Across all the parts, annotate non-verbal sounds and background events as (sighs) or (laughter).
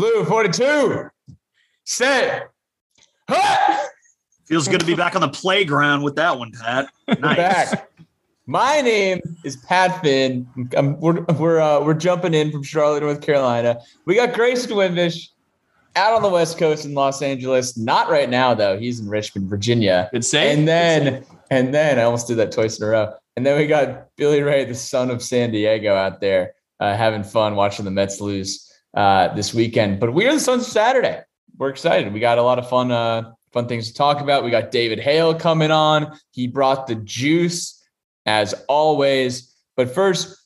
Blue 42. Set. Hut. Feels good to be back on the playground with that one, Pat. Nice. Back. My name is Pat Finn. I'm, we're we're, uh, we're jumping in from Charlotte, North Carolina. We got Grayson Wimbish out on the West Coast in Los Angeles. Not right now, though. He's in Richmond, Virginia. Good save. And then, and then I almost did that twice in a row. And then we got Billy Ray, the son of San Diego, out there uh, having fun watching the Mets lose uh, this weekend. But we are the Sons of Saturday. We're excited. We got a lot of fun, uh, fun things to talk about. We got David Hale coming on. He brought the juice as always. But first,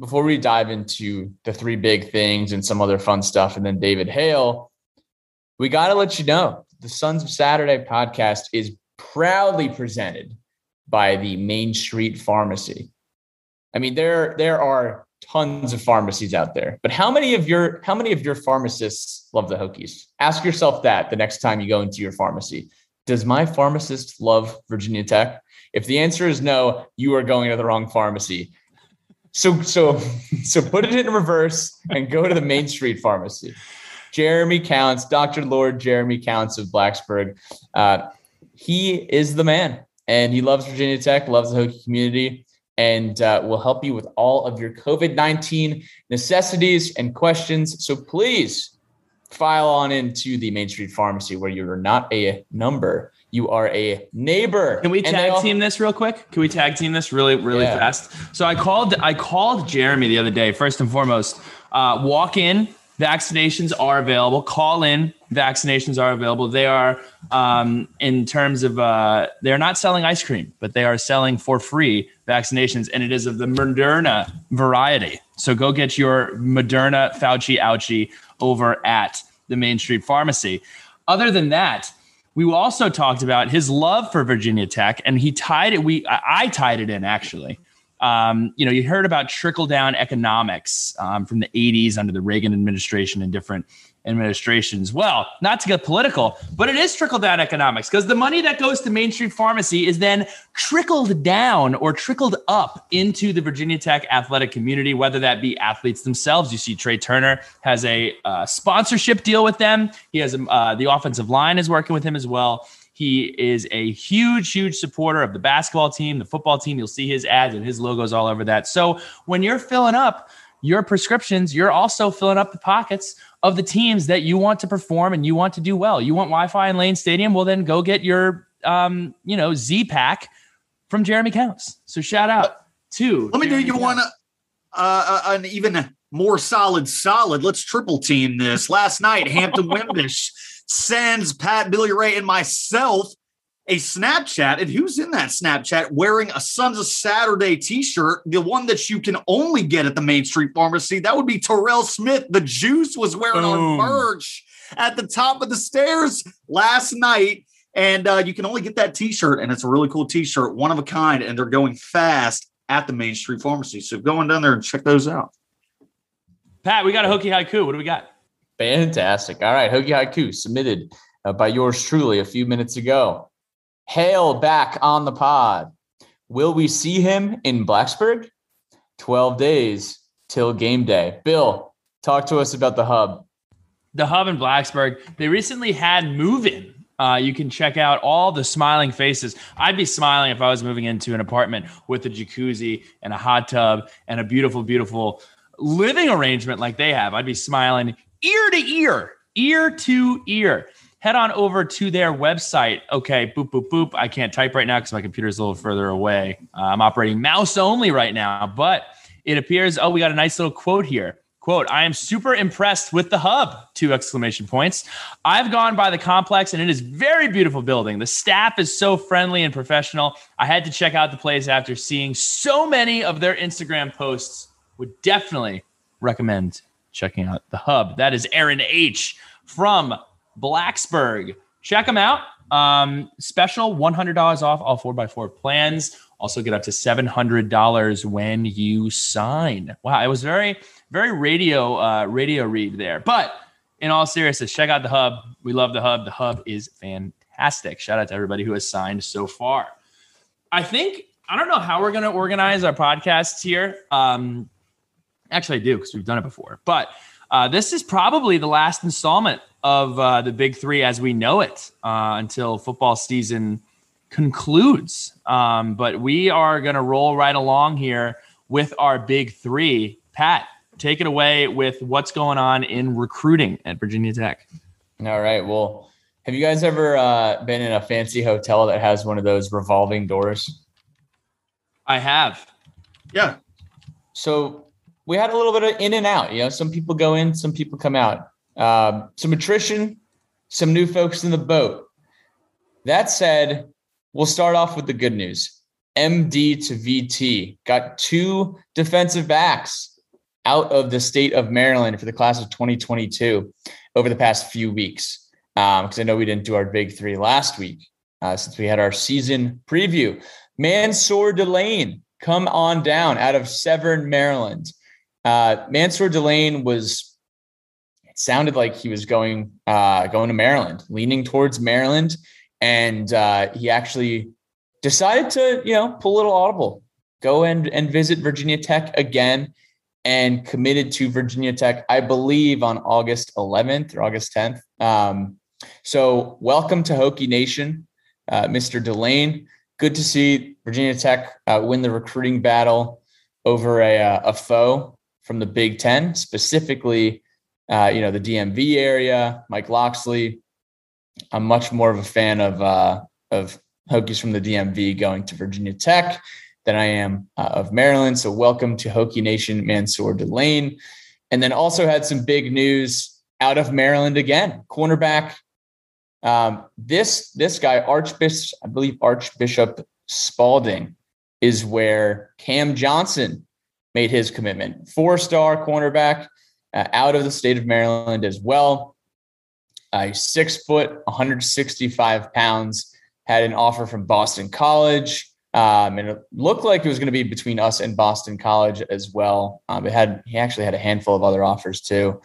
before we dive into the three big things and some other fun stuff, and then David Hale, we got to let you know the Sons of Saturday podcast is proudly presented by the Main Street Pharmacy. I mean, there there are tons of pharmacies out there, but how many of your how many of your pharmacists love the Hokies? Ask yourself that the next time you go into your pharmacy. Does my pharmacist love Virginia Tech? If the answer is no, you are going to the wrong pharmacy. So so (laughs) so put it in reverse and go to the Main Street Pharmacy. Jeremy Counts, Dr. Lord Jeremy Counts of Blacksburg. Uh, he is the man, and he loves Virginia Tech, loves the Hokie community, and uh, will help you with all of your COVID nineteen necessities and questions. So please file on into the Main Street Pharmacy, where you are not a number you are a neighbor. Can we tag all- team this real quick? Can we tag team this really, really Yeah. fast? So I called I called Jeremy the other day. First and foremost, uh, walk in. Vaccinations are available. Call in. Vaccinations are available. They are um, in terms of uh, they're not selling ice cream, but they are selling for free vaccinations, and it is of the Moderna variety. So go get your Moderna Fauci Ouchie over at the Main Street Pharmacy. Other than that, we also talked about his love for Virginia Tech, and he tied it. We I I tied it in actually. Um, you know, you heard about trickle down economics um, from the '80s under the Reagan administration and different administrations. Well, not to get political, but it is trickle down economics because the money that goes to Main Street Pharmacy is then trickled down or trickled up into the Virginia Tech athletic community, whether that be athletes themselves. You see, Trey Turner has a uh, sponsorship deal with them. He has uh, the offensive line is working with him as well. He is a huge, huge supporter of the basketball team, the football team. You'll see his ads and his logos all over that. So when you're filling up your prescriptions, you're also filling up the pockets of the teams that you want to perform and you want to do well. You want Wi-Fi in Lane Stadium? Well, then go get your, um, you know, Z pack from Jeremy Counts. So shout out to. Let me do you Counts. one uh, uh, an even more solid solid. Let's triple team this. Last night, Hampton Wimbish (laughs) sends Pat, Billy Ray, and myself a Snapchat. And who's in that Snapchat wearing a Sons of Saturday t-shirt, the one that you can only get at the Main Street Pharmacy? That would be Terrell Smith. The juice was wearing Boom. our merch at the top of the stairs last night. And uh, you can only get that t-shirt, and it's a really cool t-shirt, one of a kind, and they're going fast at the Main Street Pharmacy. So go on down there and check those out. Pat, we got a Hokie haiku. What do we got? Fantastic. All right. Hokie Haiku submitted uh, by yours truly a few minutes ago. Hale back on the pod. Will we see him in Blacksburg? 12 days till game day. Bill, talk to us about the hub. the hub in Blacksburg. They recently had move in. Uh, you can check out all the smiling faces. I'd be smiling if I was moving into an apartment with a jacuzzi and a hot tub and a beautiful, beautiful living arrangement like they have. I'd be smiling ear to ear, ear to ear. Head on over to their website. Okay, boop, boop, boop. I can't type right now because my computer is a little further away. Uh, I'm operating mouse only right now, but it appears, oh, we got a nice little quote here. Quote, I am super impressed with the hub, two exclamation points. I've gone by the complex and it is very beautiful building. The staff is so friendly and professional. I had to check out the place after seeing so many of their Instagram posts. Would definitely recommend checking out the hub. That is Aaron H from Blacksburg. Check them out. Um, special $100 off all 4x4 plans. Also get up to $700 when you sign. Wow, it was very, very radio, uh, radio read there. But in all seriousness, check out the hub. We love the hub. The hub is fantastic. Shout out to everybody who has signed so far. I think I don't know how we're going to organize our podcasts here. Um, actually, I do because we've done it before. But uh, this is probably the last installment of uh, the Big Three as we know it uh, until football season concludes. Um, but we are going to roll right along here with our Big Three. Pat, take it away with what's going on in recruiting at Virginia Tech. All right. Well, have you guys ever uh, been in a fancy hotel that has one of those revolving doors? I have. Yeah. So we had a little bit of in and out. You know, some people go in, some people come out. Um, some attrition, some new folks in the boat. That said, we'll start off with the good news. MD to VT got two defensive backs out of the state of Maryland for the class of 2022 over the past few weeks. Because um, I know we didn't do our big three last week uh, since we had our season preview. Mansoor Delane come on down out of Severn, Maryland. Uh, Mansoor Delane was it sounded like he was going uh, going to Maryland, leaning towards Maryland, and uh, he actually decided to you know pull a little audible, go and and visit Virginia Tech again, and committed to Virginia Tech, I believe, on August 11th or August 10th. Um, so welcome to Hokie Nation, uh, Mr. Delane. Good to see Virginia Tech uh, win the recruiting battle over a, uh, a foe from the Big Ten, specifically, uh, you know, the DMV area, Mike Locksley. I'm much more of a fan of uh, of Hokies from the DMV going to Virginia Tech than I am uh, of Maryland. So welcome to Hokie Nation, Mansoor Delane. And then also had some big news out of Maryland again. Cornerback. Um, this this guy, Archbishop, I believe Archbishop Spalding, is where Cam Johnson made his commitment. Four star cornerback uh, out of the state of Maryland as well. Uh, six foot, 165 pounds, had an offer from Boston College. Um, and it looked like it was going to be between us and Boston College as well. Um, it had he actually had a handful of other offers too.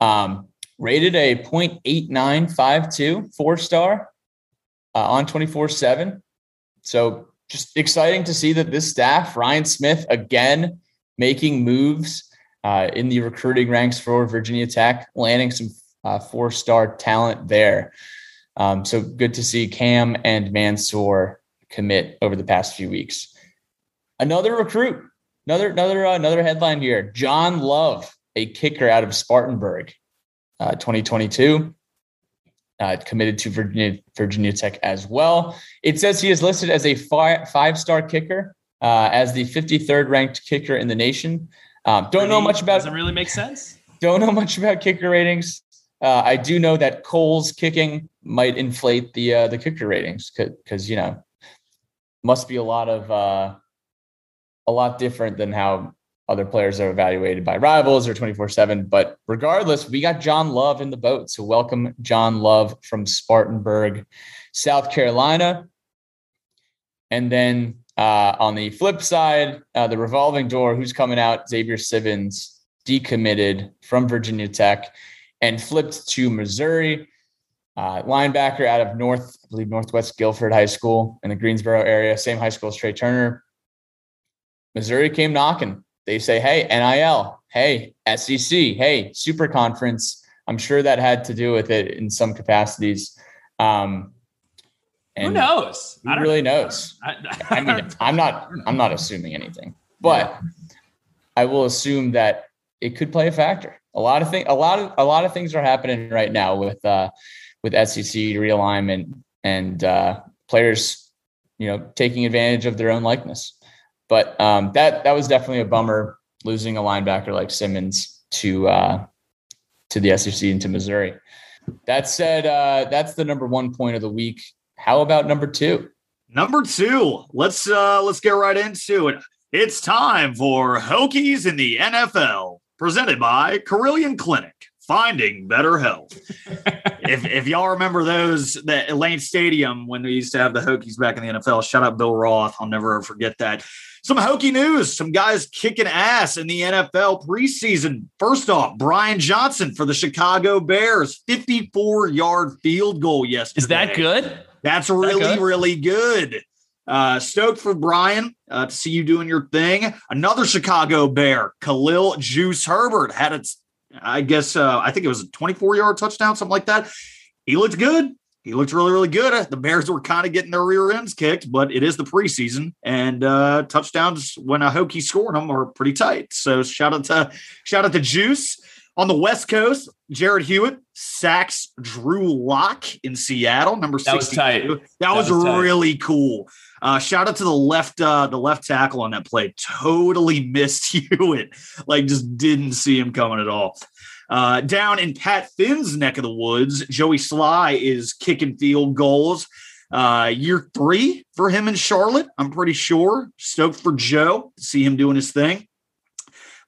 Um, rated a 0.8952 four star uh, on 24 7. So just exciting to see that this staff, Ryan Smith, again, making moves uh, in the recruiting ranks for Virginia Tech, landing some uh, four star talent there. Um, so good to see Cam and Mansoor commit over the past few weeks. Another recruit, another another uh, another headline here: John Love, a kicker out of Spartanburg, uh, 2022. Uh, committed to Virginia, Virginia Tech as well. It says he is listed as a five star kicker uh, as the 53rd ranked kicker in the nation. Um, don't know much about. Doesn't really make sense. Don't know much about kicker ratings. Uh, I do know that Kohl's kicking might inflate the uh, the kicker ratings because you know must be a lot of uh, a lot different than how other players are evaluated by rivals or 24 7. But regardless, we got John Love in the boat. So welcome John Love from Spartanburg, South Carolina. And then uh, on the flip side, uh, the revolving door, who's coming out? Xavier Simmons decommitted from Virginia Tech and flipped to Missouri. Uh, linebacker out of North, I believe Northwest Guilford High School in the Greensboro area, same high school as Trey Turner. Missouri came knocking. They say, hey, NIL, hey, SEC, hey, super conference. I'm sure that had to do with it in some capacities. Um, and Who knows? Who really knows? I, I (laughs) mean, (laughs) I'm not. I'm not assuming anything, but I will assume that it could play a factor. A lot of things. A lot of a lot of things are happening right now with uh, with SEC realignment and uh, players, you know, taking advantage of their own likeness. But um, that that was definitely a bummer losing a linebacker like Simmons to uh, to the SEC and to Missouri. That said, uh, that's the number one point of the week. How about number two? Number two, let's uh let's get right into it. It's time for Hokies in the NFL, presented by Carilion Clinic, finding better health. (laughs) if if y'all remember those that Lane Stadium when we used to have the Hokies back in the NFL, shout out Bill Roth. I'll never forget that. Some Hokie news, some guys kicking ass in the NFL preseason. First off, Brian Johnson for the Chicago Bears, 54 yard field goal yesterday. Is that good? That's really, that really good. Uh, stoked for Brian uh, to see you doing your thing. Another Chicago Bear, Khalil Juice Herbert, had a I guess uh, I think it was a 24 yard touchdown, something like that. He looked good. He looked really, really good. The Bears were kind of getting their rear ends kicked, but it is the preseason, and uh, touchdowns when a Hokie scoring them are pretty tight. So shout out to shout out to Juice on the West Coast. Jarrod Hewitt sacks Drew Lock in Seattle, number That was 62. tight. That, That was, was really cool. Uh, shout out to the left, uh, the left tackle on that play. Totally (laughs) missed Hewitt, like just didn't see him coming at all. Uh, down in Pat Finn's neck of the woods, Joey Slye is kicking field goals. Uh, year three for him in Charlotte, I'm pretty sure. Stoked for Joe see him doing his thing.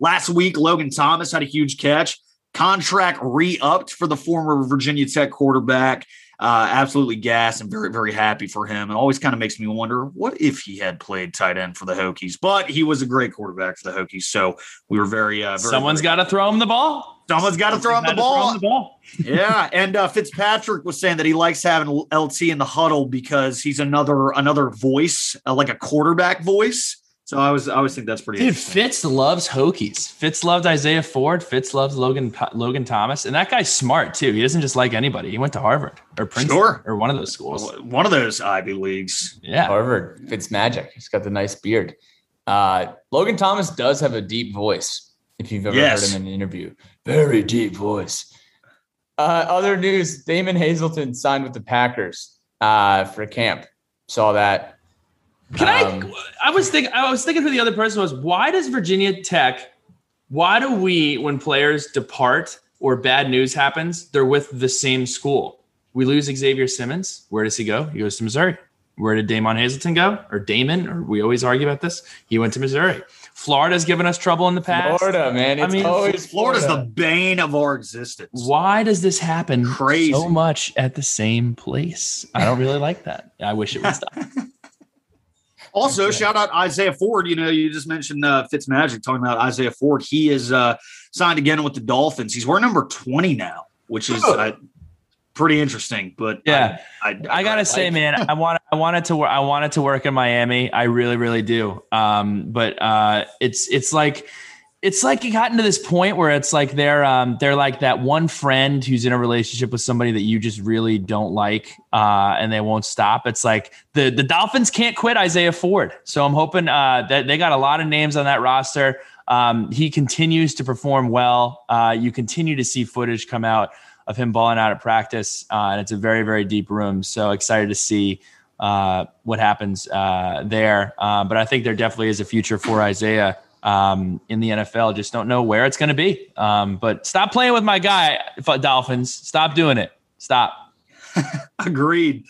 Last week, Logan Thomas had a huge catch. Contract re-upped for the former Virginia Tech quarterback. Uh, absolutely gas and very, very happy for him. It always kind of makes me wonder what if he had played tight end for the Hokies, but he was a great quarterback for the Hokies. So we were very, uh, very Someone's got to throw him the ball. someone's got to throw him the Had to throw ball. him the ball. (laughs) yeah, and uh, Fitzpatrick was saying that he likes having LT in the huddle because he's another another voice, uh, like a quarterback voice. So I was I always think that's pretty. Dude. Fitz loves Hokies. Fitz loved Isaiah Ford. Fitz loves Logan Logan Thomas, and that guy's smart too. He doesn't just like anybody. He went to Harvard or Princeton Sure. or one of those schools. one of those Ivy leagues. Yeah, Harvard Fitz magic. He's got the nice beard. Uh, Logan Thomas does have a deep voice. If you've ever Yes. heard him in an interview, very deep voice. Uh, other news: Damon Hazelton signed with the Packers uh, for camp. Saw that. Can Um, I? I was thinking. I was thinking who the other person was. Why does Virginia Tech? Why do we, when players depart or bad news happens, they're with the same school? We lose Xavier Simmons. Where does he go? He goes to Missouri. Where did Damon Hazelton go? Or Damon? Or we always argue about this. He went to Missouri. Florida's given us trouble in the past. Florida, man. I It's mean, always Florida's the bane of our existence. Why does this happen Crazy. so much at the same place? I don't really like that. I wish it would stop. (laughs) Also, shout out Isaiah Ford. You know, you just mentioned uh, Fitzmagic talking about Isaiah Ford. He is uh, signed again with the Dolphins. He's wearing number twenty now, which is uh, pretty interesting. But Yeah. I, I, I gotta say, man, I want I wanted to I wanted to work in Miami. I really, really do. Um, but uh, it's it's like it's like it gotten to this point where it's like they're um, they're like that one friend who's in a relationship with somebody that you just really don't like, uh, and they won't stop. It's like the the Dolphins can't quit Isaiah Ford. So I'm hoping uh, that they got a lot of names on that roster. Um, he continues to perform well. Uh, you continue to see footage come out of him balling out at practice, uh, and it's a very, very deep room. So excited to see uh, what happens uh, there. But I think there definitely is a future for Isaiah um, in the NFL. Just don't know where it's going to be. Um, but stop playing with my guy, Dolphins. Stop doing it. Stop. (laughs) Agreed.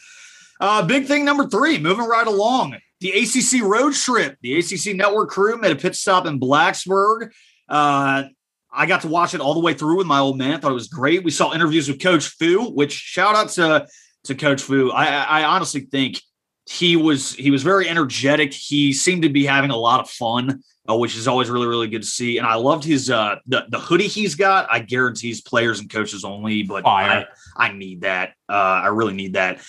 Uh, big thing number three, moving right along. The ACC road trip. The ACC network crew made a pit stop in Blacksburg. Uh, I got to watch it all the way through with my old man. Thought it was great. We saw interviews with Coach Fu, which shout out to to Coach Fu. I, I I honestly think he was he was very energetic. He seemed to be having a lot of fun, uh, which is always really really good to see. And I loved his uh the, the hoodie he's got. I guarantee he's players and coaches only, but I, I need that. Uh, I really need that.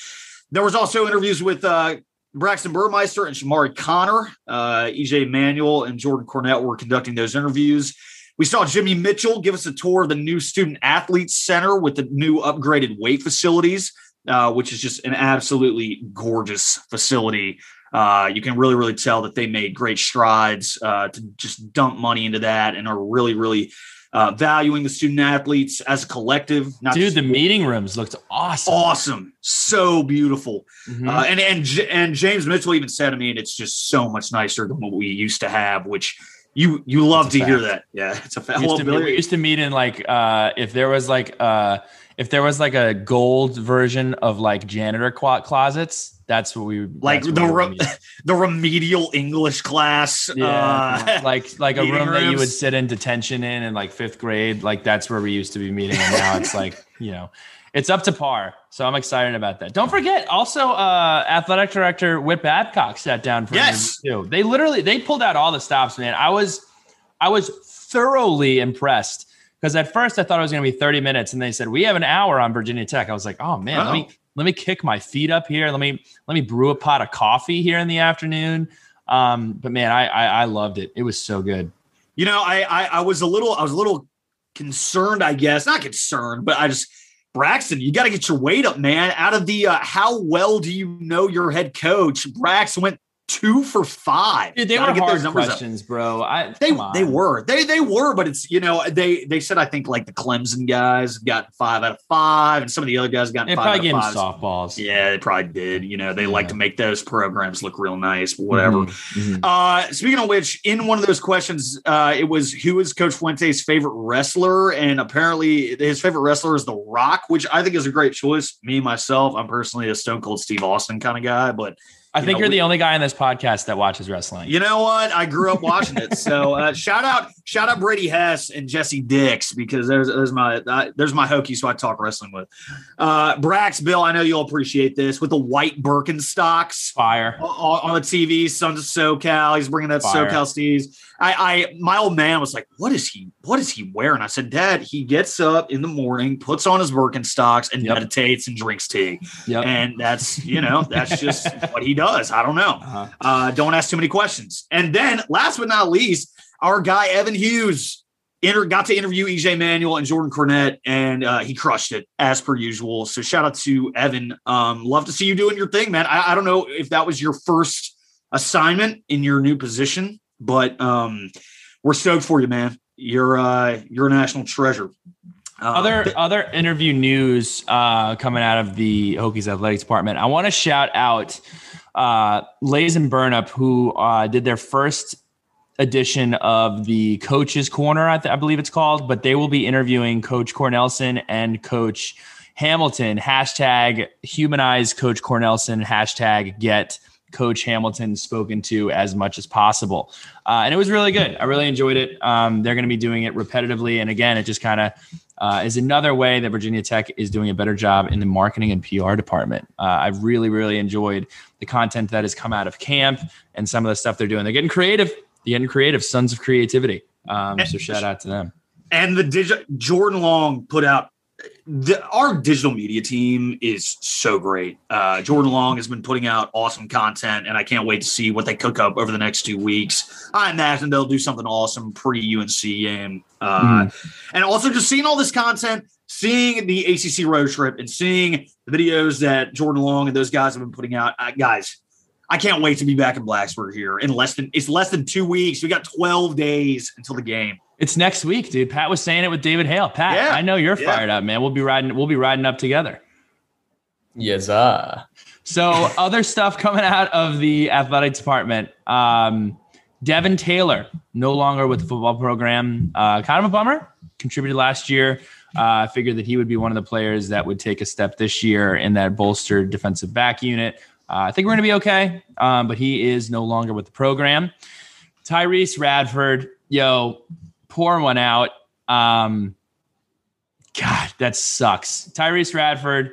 There was also interviews with uh, Braxton Burmeister and Chamarri Conner. Uh, EJ Manuel and Jordan Cornette were conducting those interviews. We saw Jimmy Mitchell give us a tour of the new Student Athletes Center with the new upgraded weight facilities, uh, which is just an absolutely gorgeous facility. Uh, you can really, really tell that they made great strides uh, to just dump money into that and are really, really uh, valuing the student athletes as a collective. Not Dude, just- the meeting rooms looked awesome. awesome, so beautiful. Mhm. Uh, and and J- and James Mitchell even said to me, and it's just so much nicer than what we used to have. Which you you love to hear that. Yeah, it's a fact. We used, to meet, we used to meet in like uh, if there was like uh, if there was like a gold version of like janitor clo- closets. That's what we like the re- (laughs) the remedial English class. Yeah, uh, (laughs) like like a room that you would sit in detention in in like fifth grade. Like that's where we used to be meeting, and now it's like (laughs) you know, it's up to par. So I'm excited about that. Don't forget, also, uh, athletic director Whit Babcock sat down for Yes. too. They literally they pulled out all the stops, man. I was I was thoroughly impressed because at first I thought it was going to be 30 minutes, and they said we have an hour on Virginia Tech. I was like, oh man, let me let me kick my feet up here. Let me let me brew a pot of coffee here in the afternoon. Um, but man, I, I I loved it. It was so good. you know, I, I I was a little I was a little concerned, I guess. Not concerned, but I just Braxton, you got to get your weight up, man. Out of the uh, how well do you know your head coach? Brax went two for five. Dude, they Gotta were hard questions, up. bro. I, they they were they they were, but it's you know they they said I think like the Clemson guys got five out of five, and some of the other guys got they five probably out of five. softballs. Yeah, they probably did. You know, they yeah. like to make those programs look real nice, whatever. Mm-hmm. mm-hmm. Uh, speaking of which, in one of those questions, uh, it was who is Coach Fuente's favorite wrestler, and apparently his favorite wrestler is The Rock, which I think is a great choice. Me myself, I'm personally a Stone Cold Steve Austin kind of guy, but I think you are the only guy on this podcast that watches wrestling. You know what? I grew up watching it. So (laughs) uh, shout out, shout out Brady Hess and Jesse Dix because there's there's my uh, there's my Hokie, so I talk wrestling with. Uh, Brax Bill, I know you'll appreciate this with the white Birkenstocks fire on, on the TV. Sons of SoCal, he's bringing that Fire. SoCal Steves. I, I, my old man was like, "What is he? What is he wearing?" I said, "Dad, he gets up in the morning, puts on his Birkenstocks, and yep. meditates and drinks tea. Yep. And that's you know that's just (laughs) what he does. I don't know. Uh-huh. Uh, don't ask too many questions. And then, last but not least, our guy Evan Hughes inter- got to interview EJ Manuel and Jordan Cornette, and uh, he crushed it as per usual. So shout out to Evan. Um, love to see you doing your thing, man. I, I don't know if that was your first assignment in your new position but um, we're stoked for you, man. You're uh, you're a national treasure. Uh, other th- other interview news uh, coming out of the Hokies athletics department. I want to shout out uh, Lays and Burnup, who uh, did their first edition of the Coaches Corner, I, th- I, believe it's called. But they will be interviewing Coach Cornelsen and Coach Hamilton. Hashtag humanize Coach Cornelsen. Hashtag get Coach Hamilton spoken to as much as possible. Uh, and it was really good. I really enjoyed it. Um, they're going to be doing it repetitively. And again, it just kind of uh, is another way that Virginia Tech is doing a better job in the marketing and PR department. Uh, I've really, really enjoyed the content that has come out of camp and some of the stuff they're doing. They're getting creative. They're getting creative, sons of creativity. Um, so shout out to them. And the digi- Jordan Long put out the, our digital media team is so great. Uh, Jordan Long has been putting out awesome content, and I can't wait to see what they cook up over the next two weeks. I imagine they'll do something awesome pre UNC game, uh, mm. and also just seeing all this content, seeing the ACC road trip, and seeing the videos that Jordan Long and those guys have been putting out. Uh, guys, I can't wait to be back in Blacksburg here in less than it's less than two weeks. We got twelve days until the game. It's next week, dude. Pat was saying it with David Hale. Pat, yeah, I know you're yeah. fired up, man. We'll be riding. We'll be riding up together. Yes, uh. So (laughs) other stuff coming out of the athletic department. Um, Devin Taylor no longer with the football program. Uh, kind of a bummer. Contributed last year. Uh, I uh, figured that he would be one of the players that would take a step this year in that bolstered defensive back unit. Uh, I think we're going to be okay, um, but he is no longer with the program. Tyrece Radford, yo, pour one out. Um, God, that sucks. Tyrece Radford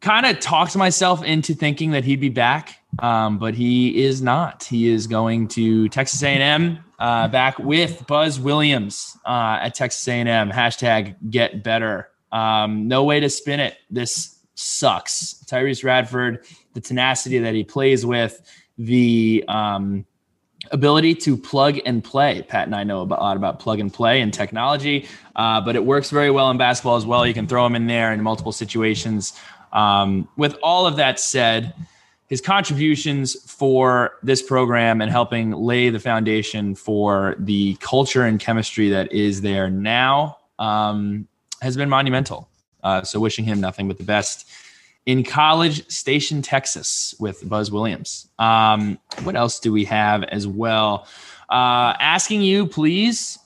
kind of talked myself into thinking that he'd be back, um, but he is not. He is going to Texas A&M, uh, back with Buzz Williams uh, at Texas A&M. Hashtag get better. Um, no way to spin it. This sucks. Tyrece Radford, the tenacity that he plays with, the um, ability to plug and play. Pat and I know a lot about plug and play and technology, uh, but it works very well in basketball as well. You can throw him in there in multiple situations. Um, with all of that said, his contributions for this program and helping lay the foundation for the culture and chemistry that is there now um, has been monumental. Uh, so, wishing him nothing but the best in College Station, Texas, with Buzz Williams. Um, what else do we have as well? Uh, asking you, please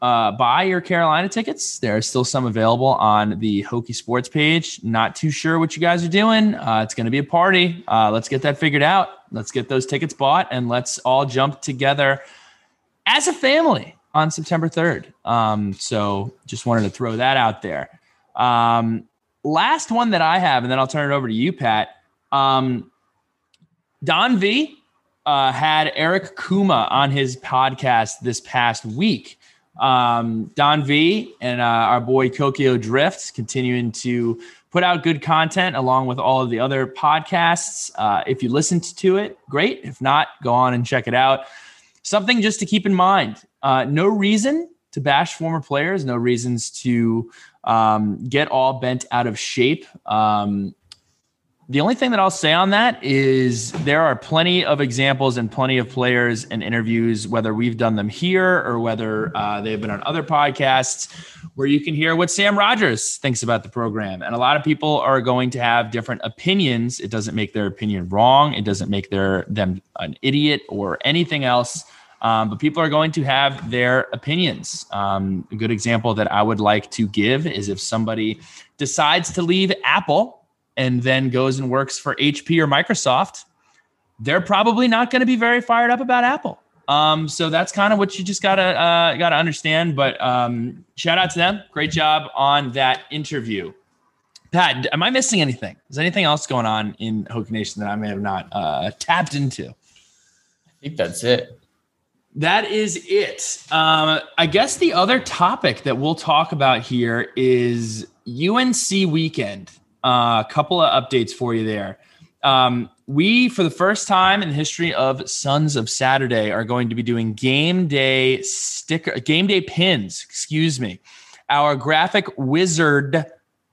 uh, buy your Carolina tickets. There are still some available on the Hokie Sports page. Not too sure what you guys are doing. Uh, it's going to be a party. Uh, let's get that figured out. Let's get those tickets bought and let's all jump together as a family on September 3rd. Um, so just wanted to throw that out there. Um, last one that I have, and then I'll turn it over to you, Pat. Um, Don V uh, had Eric Kumah on his podcast this past week. Um, Don V and uh, our boy Kokio Drifts continuing to put out good content along with all of the other podcasts. Uh, if you listened to it, great. If not, go on and check it out. Something just to keep in mind uh, no reason to bash former players, no reasons to um, get all bent out of shape. Um, the only thing that I'll say on that is there are plenty of examples and plenty of players and interviews, whether we've done them here or whether uh, they've been on other podcasts, where you can hear what Sam Rogers thinks about the program. And a lot of people are going to have different opinions. It doesn't make their opinion wrong. It doesn't make their them an idiot or anything else. Um, but people are going to have their opinions. Um, a good example that I would like to give is if somebody decides to leave Apple and then goes and works for HP or Microsoft, they're probably not going to be very fired up about Apple. Um, so that's kind of what you just gotta uh, gotta understand. But um, shout out to them, great job on that interview. Pat, am I missing anything? Is anything else going on in Hokie Nation that I may have not uh, tapped into? I think that's it. That is it. Um, I guess the other topic that we'll talk about here is UNC weekend. A uh, couple of updates for you there. Um, we, for the first time in the history of Sons of Saturday, are going to be doing game day sticker, game day pins. Excuse me. Our graphic wizard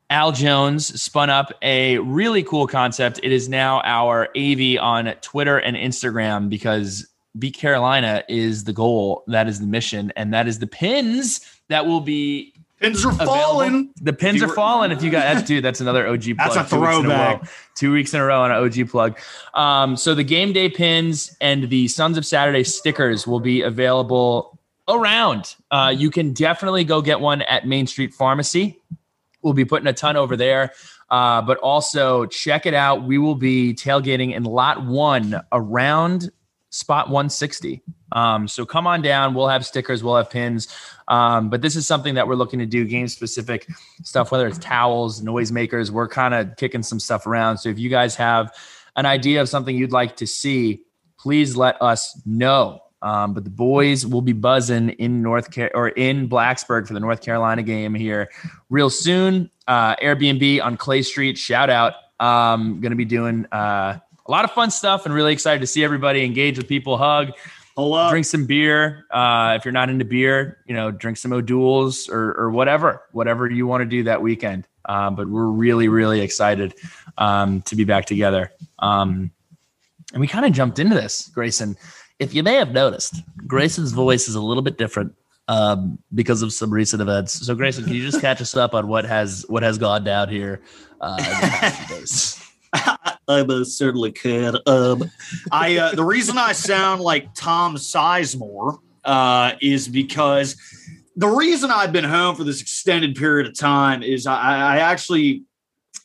Al Jones spun up a really cool concept. It is now our AV on Twitter and Instagram because beat Carolina is the goal. That is the mission, and that is the pins that will be Pins are falling. The pins are falling. If you got that's dude, that's another OG plug. That's a throwback. Two, two weeks in a row on an OG plug. Um, so the game day pins and the Sons of Saturday stickers will be available around. Uh, you can definitely go get one at Main Street Pharmacy. We'll be putting a ton over there. Uh, but also check it out. We will be tailgating in lot one around spot 160. Um, so come on down. We'll have stickers, we'll have pins. Um, but this is something that we're looking to do game specific stuff, whether it's towels, noisemakers. We're kind of kicking some stuff around. So if you guys have an idea of something you'd like to see, please let us know. Um, but the boys will be buzzing in North Car- or in Blacksburg for the North Carolina game here real soon. Uh, Airbnb on Clay Street, shout out. Um, going to be doing uh, a lot of fun stuff and really excited to see everybody engage with people, hug, Hello. drink some beer. Uh, if you're not into beer, you know, drink some O'Doul's or, or whatever, whatever you want to do that weekend. Um, but we're really, really excited um, to be back together. Um, and we kind of jumped into this, Grayson. If you may have noticed, Grayson's voice is a little bit different um, because of some recent events. So, Grayson, can you just catch us up on what has what has gone down here uh, in the past few days? (laughs) I most certainly could. Um, I uh, the reason I sound like Tom Sizemore uh, is because the reason I've been home for this extended period of time is I, I actually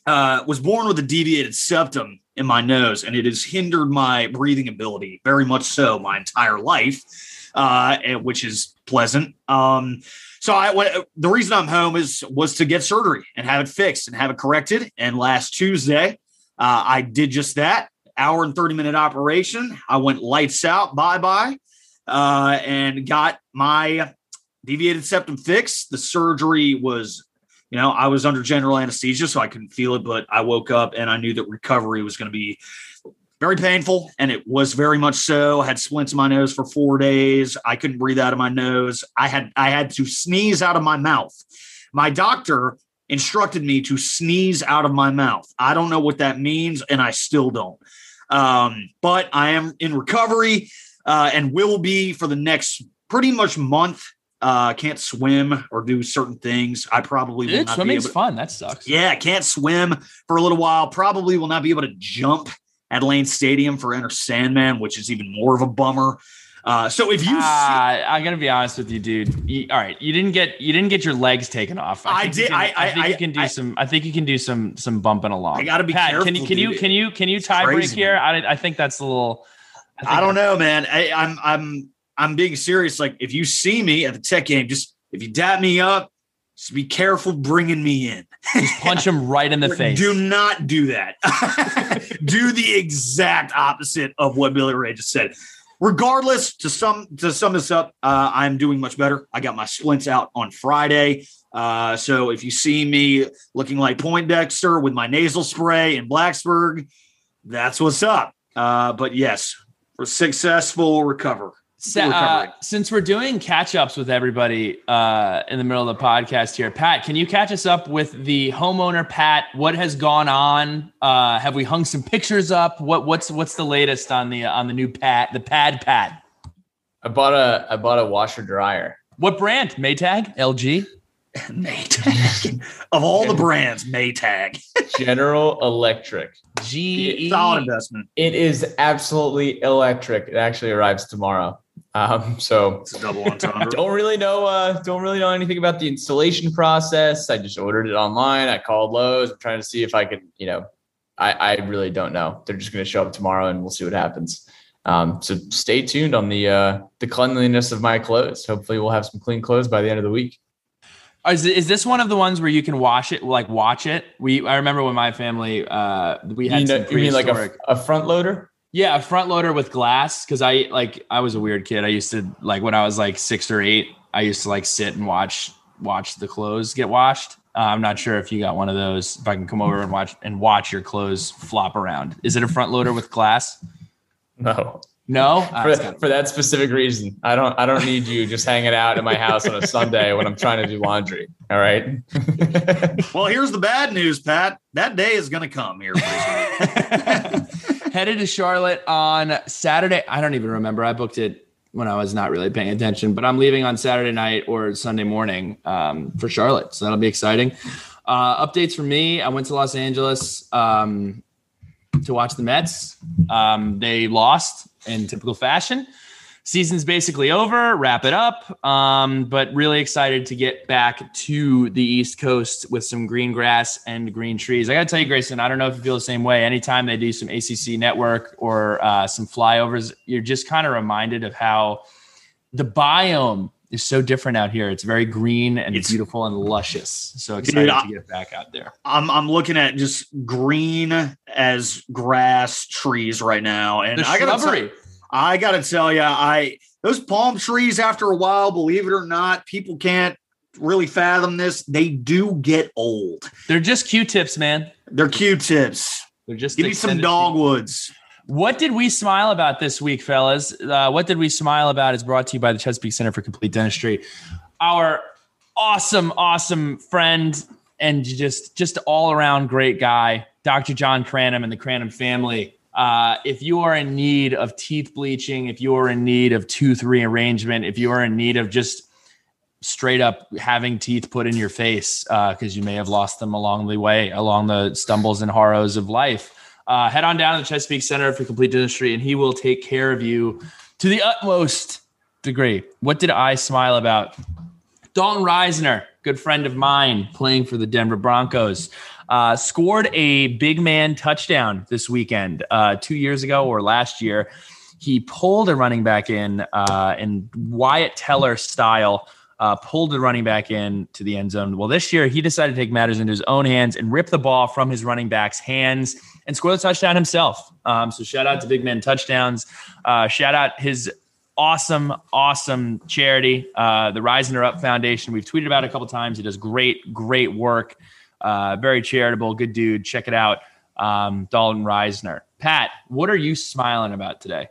uh, was born with a deviated septum in my nose, and it has hindered my breathing ability very much so my entire life, uh, which is pleasant. Um, so I, the reason I'm home is was to get surgery and have it fixed and have it corrected. And last Tuesday, uh, I did just that. Hour and 30 minute operation. I went lights out, bye bye, uh, and got my deviated septum fixed. The surgery was, you know, I was under general anesthesia, so I couldn't feel it, but I woke up and I knew that recovery was going to be very painful, and it was very much so. I had splints in my nose for four days. I couldn't breathe out of my nose. I had I had to sneeze out of my mouth. My doctor instructed me to sneeze out of my mouth. I don't know what that means, and I still don't. Um, but I am in recovery uh, and will be for the next pretty much month. Uh, can't swim or do certain things. I probably will Dude, not swimming's be able. fun. That sucks. Yeah, can't swim for a little while. Probably will not be able to jump at Lane Stadium for Enter Sandman, which is even more of a bummer. Uh, so if you, Uh, see, I'm gonna be honest with you, dude. You, all right, you didn't get you didn't get your legs taken off. I think you did- can- I- I- think I- you can do I- some. I think you can do some some bumping along. I gotta be Pat, Can you can you can you can you tie break here? I, I think that's a little. I don't know, man. I, I'm I'm I'm being serious. Like if you see me at the tech game, just if you dap me up, just be careful bringing me in. Just punch him right in the (laughs) face. Do not do that. (laughs) do the exact opposite of what Billy Ray just said. Regardless, to sum to sum this up, uh, I'm doing much better. I got my splints out on Friday. Uh, so if you see me looking like Poindexter with my nasal spray in Blacksburg, that's what's up. Uh, but yes, for successful recover. Sa- uh, since we're doing catch ups with everybody uh, in the middle of the podcast here, Pat, can you catch us up with the homeowner, Pat? What has gone on? Uh, have we hung some pictures up? What what's what's the latest on the on the new Pat, the Pad Pat? I bought a I bought a washer dryer. What brand? Maytag, LG. (laughs) Maytag. (laughs) of all the brands, Maytag. (laughs) General Electric. G solid investment. It is absolutely electric. It actually arrives tomorrow. Um, so it's a double entendre. (laughs) don't really know. Uh, don't really know anything about the installation process. I just ordered it online. I called Lowe's. I'm trying to see if I could. You know, I, I really don't know. They're just going to show up tomorrow, and we'll see what happens. Um, so stay tuned on the uh, the cleanliness of my clothes. Hopefully, we'll have some clean clothes by the end of the week. Is, is this one of the ones where you can wash it, like watch it? We I remember when my family uh, we had you, know, some you mean like a, a front loader? Yeah, a front loader with glass. Because I like I was a weird kid. I used to like when I was like six or eight. I used to like sit and watch watch the clothes get washed. Uh, I'm not sure if you got one of those. If I can come over and watch and watch your clothes flop around. Is it a front loader with glass? No. No, for, for, that specific reason. I don't. I don't need you just hanging out in my house on a Sunday when I'm trying to do laundry. All right. (laughs) well, here's the bad news, Pat. That day is going to come here. (laughs) Headed to Charlotte on Saturday. I don't even remember. I booked it when I was not really paying attention, but I'm leaving on Saturday night or Sunday morning um, for Charlotte, so that'll be exciting. Uh, updates for me. I went to Los Angeles um, to watch the Mets. Um, they lost in typical fashion. Season's basically over, wrap it up. Um, but really excited to get back to the East Coast with some green grass and green trees. I got to tell you, Grayson, I don't know if you feel the same way. Anytime they do some ACC network or uh, some flyovers, you're just kind of reminded of how the biome is so different out here. It's very green and it's, beautiful and luscious. So excited dude, to get back out there. I'm I'm looking at just green as grass trees right now, and the I got I got to tell you, I those palm trees after a while, believe it or not, people can't really fathom this. They do get old. They're just Q-tips, man. They're Q-tips. They're just give me some dogwoods. What did we smile about this week, fellas? Uh, what did we smile about is brought to you by the Chesapeake Center for Complete Dentistry. Our awesome, awesome friend and just just all around great guy, Dr. John Cranham and the Cranham family uh, if you are in need of teeth bleaching, if you are in need of tooth rearrangement, if you are in need of just straight up having teeth put in your face because uh, you may have lost them along the way, along the stumbles and horrors of life, uh, head on down to the Chesapeake Center for Complete Dentistry and he will take care of you to the utmost degree. What did I smile about? Dalton Risner, good friend of mine, playing for the Denver Broncos uh, scored a big man touchdown this weekend. Uh, two years ago or last year, he pulled a running back in uh, in Wyatt Teller style. Uh, pulled the running back in to the end zone. Well, this year he decided to take matters into his own hands and rip the ball from his running back's hands and score the touchdown himself. Um, so shout out to Big Man Touchdowns. Uh, shout out his awesome, awesome charity, uh, the Rising Up Foundation. We've tweeted about it a couple times. He does great, great work. Uh, very charitable, good dude. Check it out. Um, Dalton Risner. Pat, what are you smiling about today?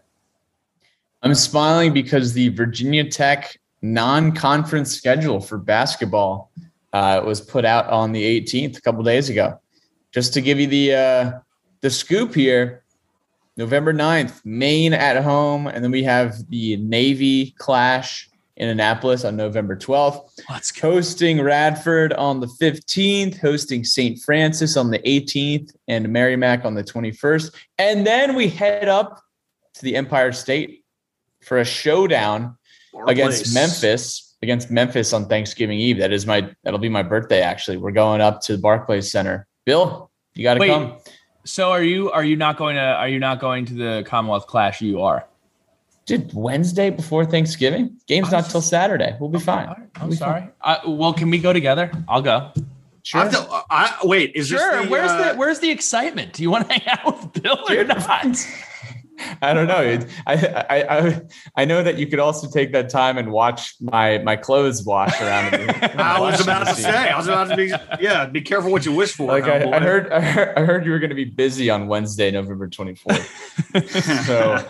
I'm smiling because the Virginia Tech non-conference schedule for basketball uh, was put out on the 18th a couple days ago. Just to give you the uh, the scoop here, November 9th, Maine at home, and then we have the Navy clash in Annapolis on November 12th. Let's go. Hosting Radford on the 15th, hosting St. Francis on the 18th, and Merrimack on the 21st. And then we head up to the Empire State for a showdown Our against place. Memphis. Against Memphis on Thanksgiving Eve. That is my that'll be my birthday actually. We're going up to the Barclays Center. Bill, you gotta come. So are you are you not going to are you not going to the Commonwealth Clash? You are. Dude, Wednesday before Thanksgiving? Game's not till Saturday. We'll be fine. I'm we'll sorry. Uh, well, can we go together? I'll go. Sure. To, I, wait, is sure. The, where's uh, the Where's the excitement? Do you want to (laughs) hang out with Bill or not? I don't know. I, I I I know that you could also take that time and watch my my clothes wash around. (laughs) I was about to say. I was about to be. Yeah, be careful what you wish for. Like I, I, heard, I heard, I heard you were going to be busy on Wednesday, November twenty fourth. (laughs) so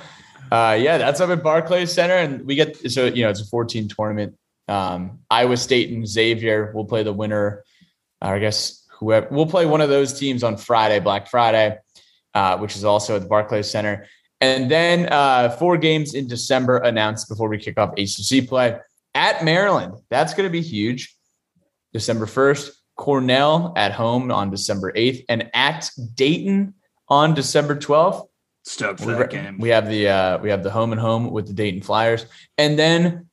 Uh, yeah, that's up at Barclays Center, and we get so you know it's a 14 tournament. Um, Iowa State and Xavier will play the winner. I guess whoever we'll play one of those teams on Friday, Black Friday, uh, which is also at the Barclays Center. And then uh, four games in December announced before we kick off ACC play at Maryland. That's going to be huge. December 1st, Cornell at home on December 8th, and at Dayton on December 12th. Stoked for that game. We have the uh, we have the home and home with the Dayton Flyers, and then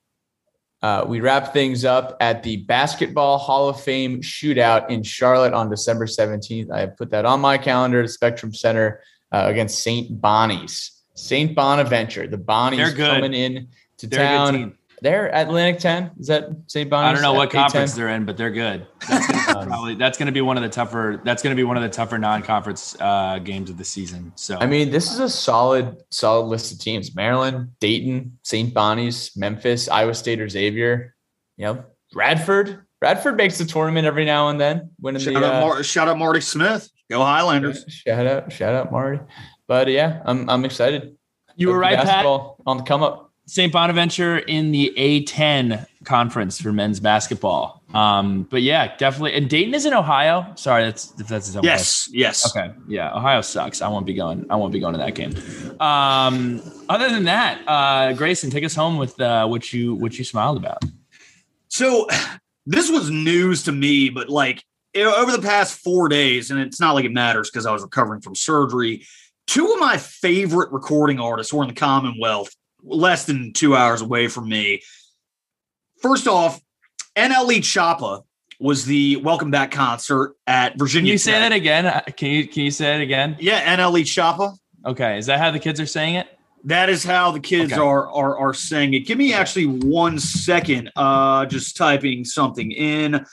uh, we wrap things up at the Basketball Hall of Fame shootout in Charlotte on December 17th. I put that on my calendar, the Spectrum Center uh, against St. Bonnie's. St. Bonaventure, the Bonnies coming in to They're town. They're Atlantic 10. Is that St. Bonnie's? I don't know what conference they're in, but they're good. That's gonna (laughs) probably that's going to be one of the tougher. That's going to be one of the tougher non-conference uh, games of the season. So I mean, this is a solid, solid list of teams: Maryland, Dayton, St. Bonnie's, Memphis, Iowa State, or Xavier. You know, Radford. Radford makes the tournament every now and then. Winning shout the out, uh, Mar- shout out Marty Smith. Go Highlanders. Shout out, shout out Marty. But yeah, I'm I'm excited. You were right, Pat. On the come up. St. Bonaventure in the A10 conference for men's basketball. Um, but yeah, definitely. And Dayton is in Ohio. Sorry, that's if that's his yes, yes. Okay, yeah. Ohio sucks. I won't be going. I won't be going to that game. Um, other than that, uh, Grayson, take us home with uh, what you what you smiled about. So this was news to me, but like over the past four days, and it's not like it matters because I was recovering from surgery. Two of my favorite recording artists were in the Commonwealth less than two hours away from me. First off, NLE Choppa was the welcome back concert at Virginia. Can you Tech. say that again? Uh, can you can you say it again? Yeah, NLE Choppa. Okay, is that how the kids are saying it? That is how the kids okay. are are are saying it. Give me actually one second. Uh, just typing something in.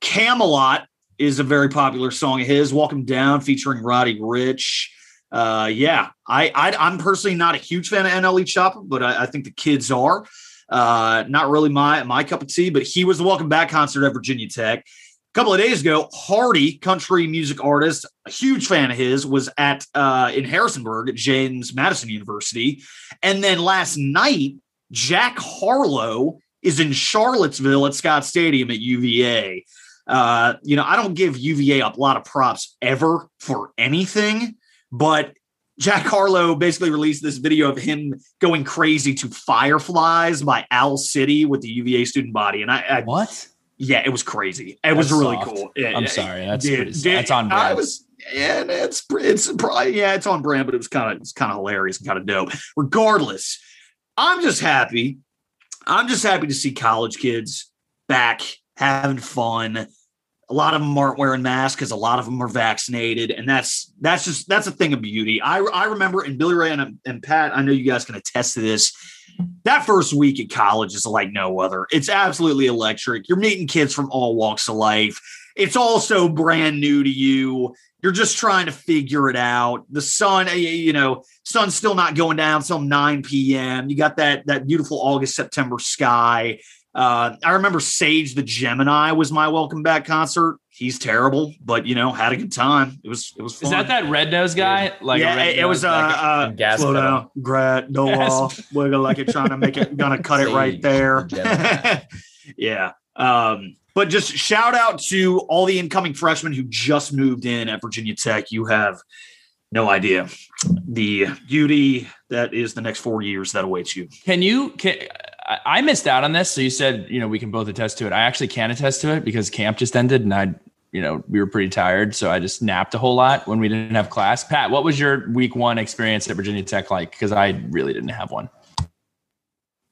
Camelot is a very popular song of his. Walk Em Down, featuring Roddy Ricch uh, yeah, I, I am personally not a huge fan of NLE Choppa, but I, I think the kids are. Uh, not really my my cup of tea, but he was the welcome back concert at Virginia Tech. A couple of days ago, Hardy, country music artist, a huge fan of his, was at uh, in Harrisonburg at James Madison University, and then last night, Jack Harlow is in Charlottesville at Scott Stadium at UVA. Uh, you know, I don't give UVA a lot of props ever for anything, but Jack Harlow basically released this video of him going crazy to Fireflies by Owl City with the UVA student body. And I, I what? Yeah, it was crazy. It that's was really soft. cool. I'm sorry. That's did, pretty, that's on brand. I was yeah, it's it's probably yeah, it's on brand, but it was kind of it's kind of hilarious and kind of dope. Regardless, I'm just happy. I'm just happy to see college kids back having fun a lot of them aren't wearing masks because a lot of them are vaccinated, and that's that's just that's a thing of beauty. I I remember, and Billy Ray and, um, and Pat, I know you guys can attest to this. That first week at college is like no other. It's absolutely electric. You're meeting kids from all walks of life. It's also brand new to you. You're just trying to figure it out. The sun, eh, you know, sun's still not going down till 9 p.m. You got that that beautiful August September sky. Uh, I remember Sage the Gemini was my welcome back concert. He's terrible, but you know, had a good time. It was it was. Fun. Is that that red nose guy? Like yeah, it, it was uh, uh gas slow down, Grat, no (laughs) off, wiggle like it, trying to make it, gonna cut Sage, it right there. (laughs) yeah. Um, but just shout out to all the incoming freshmen who just moved in at Virginia Tech. You have no idea the beauty that is the next four years that awaits you. Can you can I missed out on this. So you said, you know, we can both attest to it. I actually can attest to it because camp just ended and I, you know, we were pretty tired. So I just napped a whole lot when we didn't have class. Pat, what was your week one experience at Virginia Tech like? Because I really didn't have one.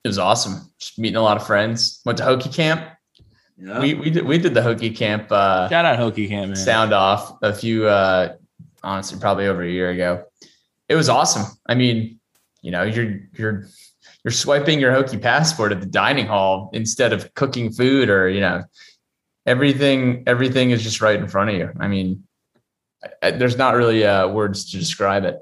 It was awesome. Just meeting a lot of friends. Went to Hokie camp. Yeah. We, we did we did the Hokie camp. Uh, Shout out Hokie camp, man. Sound off a few, uh, honestly, probably over a year ago. It was awesome. I mean, you know, you're you're you're swiping your Hokie passport at the dining hall instead of cooking food or you know everything everything is just right in front of you. I mean I, there's not really uh, words to describe it.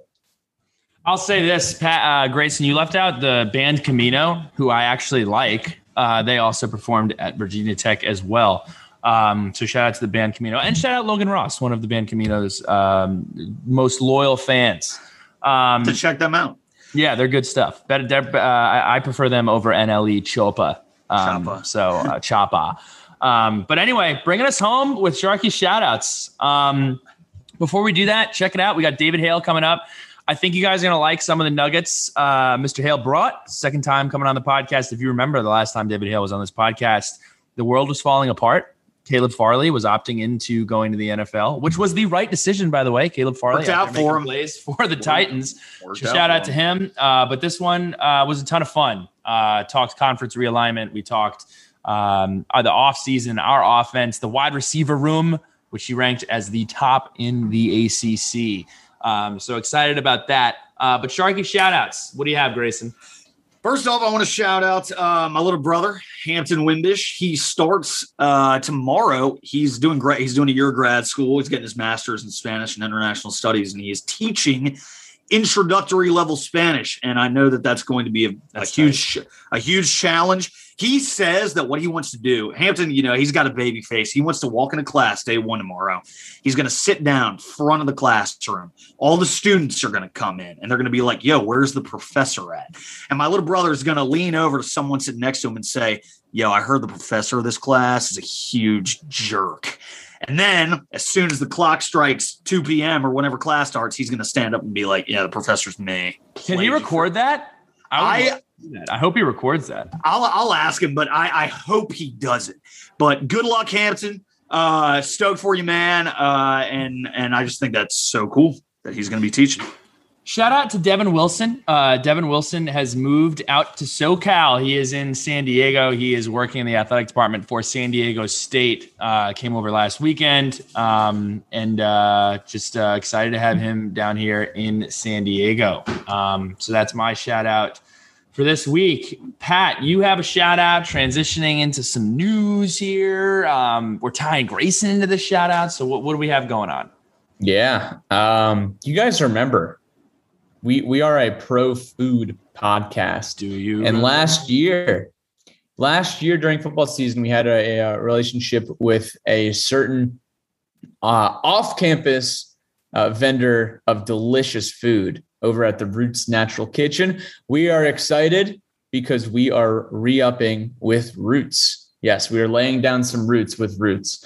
I'll say this pat uh, grayson you left out the band camino who i actually like. Uh, they also performed at virginia tech as well. Um, so shout out to the band camino. And shout out logan ross one of the band camino's um, most loyal fans. Um, to check them out Yeah, they're good stuff. Better, uh, I, I prefer them over NLE Chopa. Um, Choppa. So uh, Choppa. Um, but anyway, bringing us home with Sharky shoutouts. Um, before we do that, check it out. We got David Hale coming up. I think you guys are going to like some of the nuggets uh, Mr. Hale brought. Second time coming on the podcast. If you remember the last time David Hale was on this podcast, the world was falling apart. Caleb Farley was opting into going to the NFL, which was the right decision, by the way. Caleb Farley Worked out for him. plays for the Titans. Worked So out shout out to him. Uh, but this one uh, was a ton of fun. Uh, talked conference realignment. We talked um, uh, the offseason, our offense, the wide receiver room, which he ranked as the top in the ACC. Um, so excited about that. Uh, but Sharky shout outs. What do you have, Grayson? First off, I want to shout out uh, my little brother, Hampton Wimbish. He starts uh, tomorrow. He's doing great. He's doing a year of grad school. He's getting his master's in Spanish and international studies, and he is teaching introductory level Spanish. And I know that that's going to be a, a huge, a huge challenge. He says that what he wants to do, Hampton, you know, he's got a baby face. He wants to walk into class day one tomorrow. He's going to sit down front of the classroom. All the students are going to come in and they're going to be like, yo, where's the professor at? And my little brother is going to lean over to someone sitting next to him and say, yo, I heard the professor of this class is a huge jerk. And then as soon as the clock strikes 2 p.m. or whenever class starts, he's going to stand up and be like, yeah, the professor's me. Can he you record that? I- love to see that. I hope he records that. I'll I'll ask him, but I, I hope he does it. But good luck, Hampton. Uh, stoked for you, man. Uh, and and I just think that's so cool that he's going to be teaching. Shout out to Devin Wilson. Uh, Devin Wilson has moved out to SoCal. He is in San Diego. He is working in the athletic department for San Diego State. Uh, came over last weekend, um, and uh, just uh, excited to have him down here in San Diego. Um, so that's my shout out for this week. Pat, you have a shout out transitioning into some news here. Um, we're tying Grayson into the shout out. So what, what do we have going on? Yeah. Um, you guys remember we we are a pro food podcast. Do you? And last year, last year during football season, we had a, a relationship with a certain uh, off-campus uh, vendor of delicious food over at the Roots Natural Kitchen. We are excited because we are re-upping with Roots. Yes, we are laying down some roots with Roots.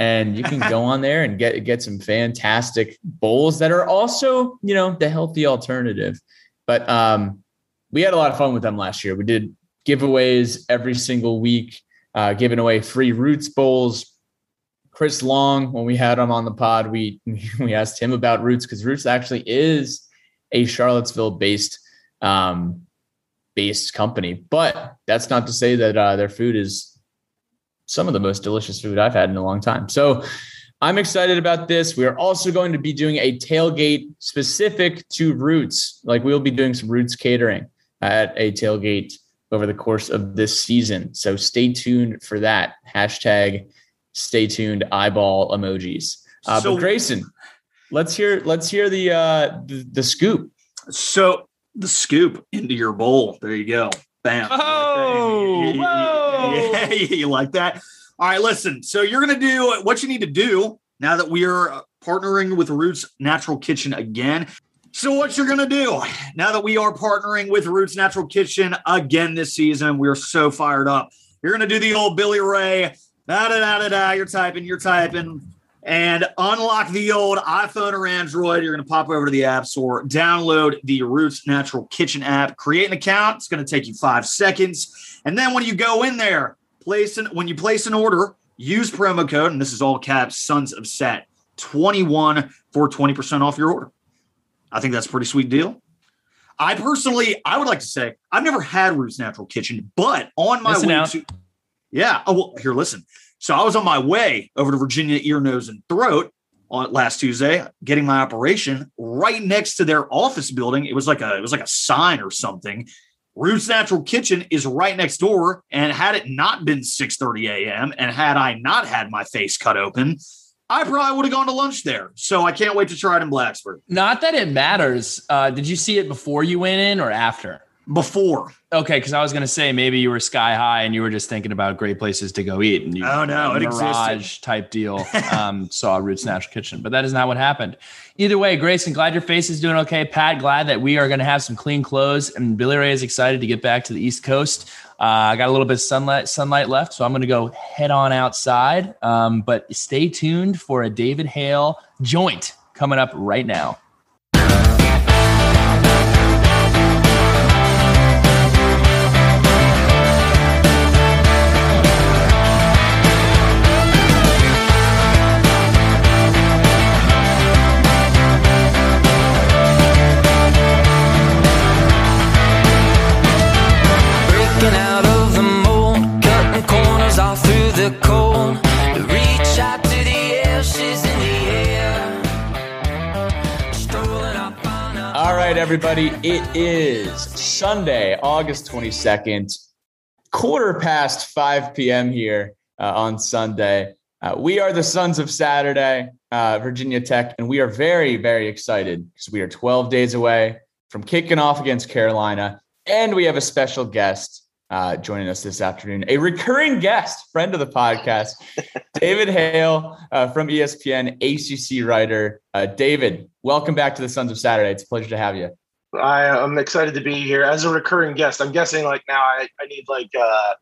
And you can go on there and get get some fantastic bowls that are also, you know, the healthy alternative. But um, we had a lot of fun with them last year. We did giveaways every single week, uh, giving away free Roots bowls. Chris Long, when we had him on the pod, we (laughs) we asked him about Roots because Roots actually is a Charlottesville based um, based company. But that's not to say that uh, their food is some of the most delicious food I've had in a long time. So I'm excited about this. We are also going to be doing a tailgate specific to Roots. Like we'll be doing some Roots catering at a tailgate over the course of this season. So stay tuned for that. Hashtag stay tuned eyeball emojis. Uh, So- but Grayson, let's hear let's hear the uh the, the scoop. So the scoop into your bowl. There you go. Bam. Whoa, You whoa. Yeah, (laughs) oh. you like that? All right, listen. So you're gonna do what you need to do now that we are partnering with Roots Natural Kitchen again. So what you're gonna do now that we are partnering with Roots Natural Kitchen again this season? We are so fired up. You're gonna do the old Billy Ray. Da da da da da. You're typing. You're typing and unlock the old iPhone or Android. You're going to pop over to the App Store, download the Roots Natural Kitchen app, create an account. It's going to take you five seconds. And then when you go in there, place an, when you place an order, use promo code, and this is all caps, Sons of Set 21 for 20% off your order. I think that's a pretty sweet deal. I personally, I would like to say, I've never had Roots Natural Kitchen, but on my Listen way out. to, yeah. Oh, well, here, listen. So I was on my way over to Virginia Ear, Nose, and Throat on last Tuesday, getting my operation right next to their office building. It was like a it was like a sign or something. Roots Natural Kitchen is right next door. And had it not been 6:30 a.m. and had I not had my face cut open, I probably would have gone to lunch there. So I can't wait to try it in Blacksburg. Not that it matters. Uh, did you see it before you went in or after? Before. Okay, because I was gonna say maybe you were sky high and you were just thinking about great places to go eat and you Oh, no, it mirage existed. type deal. (laughs) Um, saw Roots Natural Kitchen, but that is not what happened. Either way, Grayson, glad your face is doing okay. Pat, glad that we are gonna have some clean clothes, and Billy Ray is excited to get back to the East Coast. Uh, I got a little bit of sunlight sunlight left, so I'm gonna go head on outside. Um, but stay tuned for a David Hale joint coming up right now. Everybody. It is Sunday, August 22nd, quarter past 5 p.m. here uh, on Sunday. Uh, we are the Sons of Saturday, uh, Virginia Tech, and we are very, very excited because we are 12 days away from kicking off against Carolina. And we have a special guest uh, joining us this afternoon, a recurring guest, friend of the podcast, (laughs) David Hale uh, from ESPN, ACC writer. Uh, David, welcome back to the Sons of Saturday. It's a pleasure to have you. I, I'm excited to be here as a recurring guest. I'm guessing like now I, I need like uh,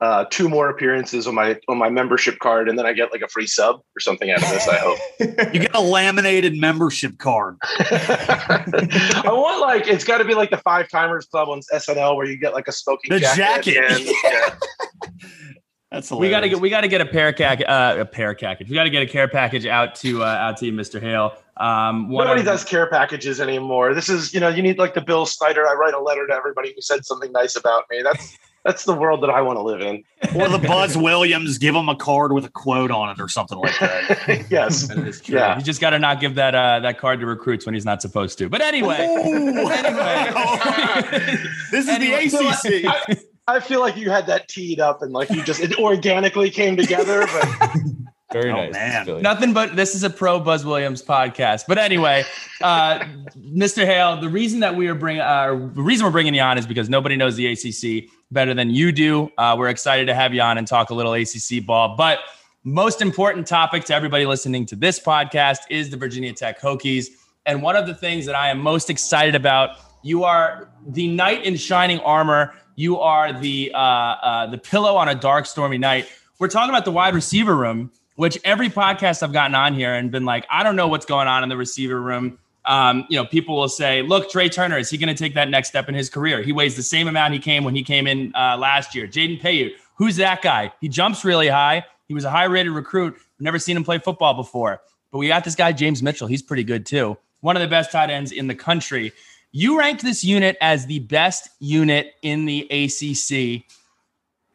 uh, two more appearances on my on my membership card, and then I get like a free sub or something out of this. I hope. (laughs) You get a laminated membership card. (laughs) I want like it's got to be like the Five Timers Club on SNL where you get like a smoking The jacket. at jacket. the end. (laughs) Yeah. That's We got to get we got to get a pair cac- uh, a pair package. We got to get a care package out to uh, out to you, Mr. Hale. Um, one Nobody of- does care packages anymore. This is you know you need like the Bill Snyder. I write a letter to everybody who said something nice about me. That's (laughs) that's the world that I want to live in. or the Buzz Williams, give him a card with a quote on it or something like that. (laughs) yes. That is true. Yeah. You just got to not give that uh, that card to recruits when he's not supposed to. But anyway, (laughs) anyway. this is Anyway, the ACC. I, I feel like you had that teed up and like you just it organically came together, but Very Oh, nice. man. Nothing but this is a pro Buzz Williams podcast. But anyway, uh, Mr. Hale, the reason that we are bringing, uh, the reason we're bringing you on is because nobody knows the ACC better than you do. Uh, we're excited to have you on and talk a little ACC ball. But most important topic to everybody listening to this podcast is the Virginia Tech Hokies. And one of the things that I am most excited about, you are the knight in shining armor. You are the uh, uh, the pillow on a dark, stormy night. We're talking about the wide receiver room, which every podcast I've gotten on here and been like, I don't know what's going on in the receiver room. Um, you know, people will say, "Look, Tre Turner is he going to take that next step in his career? He weighs the same amount he came when he came in uh, last year." Jaden Payoute, who's that guy? He jumps really high. He was a high-rated recruit. Never seen him play football before. But we got this guy James Mitchell. He's pretty good too. One of the best tight ends in the country. You ranked this unit as the best unit in the ACC.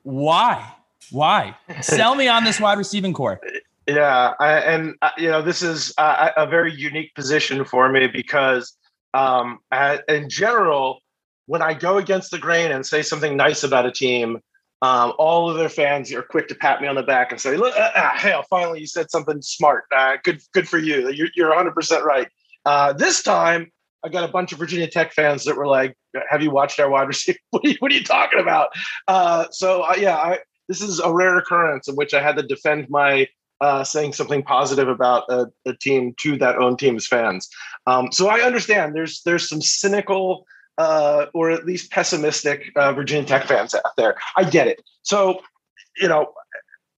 Why? Why? (laughs) Sell me on this wide receiving corps. Yeah, I, and uh, you know this is uh, a very unique position for me because, um, uh, in general, when I go against the grain and say something nice about a team, um, all of their fans are quick to pat me on the back and say, "Look, uh, uh, Hale, finally you said something smart. Uh, good, good for you. You're, you're 100 percent right." Uh, this time, I got a bunch of Virginia Tech fans that were like, "Have you watched our wide receiver? (laughs) What are you, what are you talking about?" Uh, so, uh, yeah, I, this is a rare occurrence in which I had to defend my uh, saying something positive about a, a team to that own team's fans. Um, so I understand there's there's some cynical uh, or at least pessimistic uh, Virginia Tech fans out there. I get it. So you know,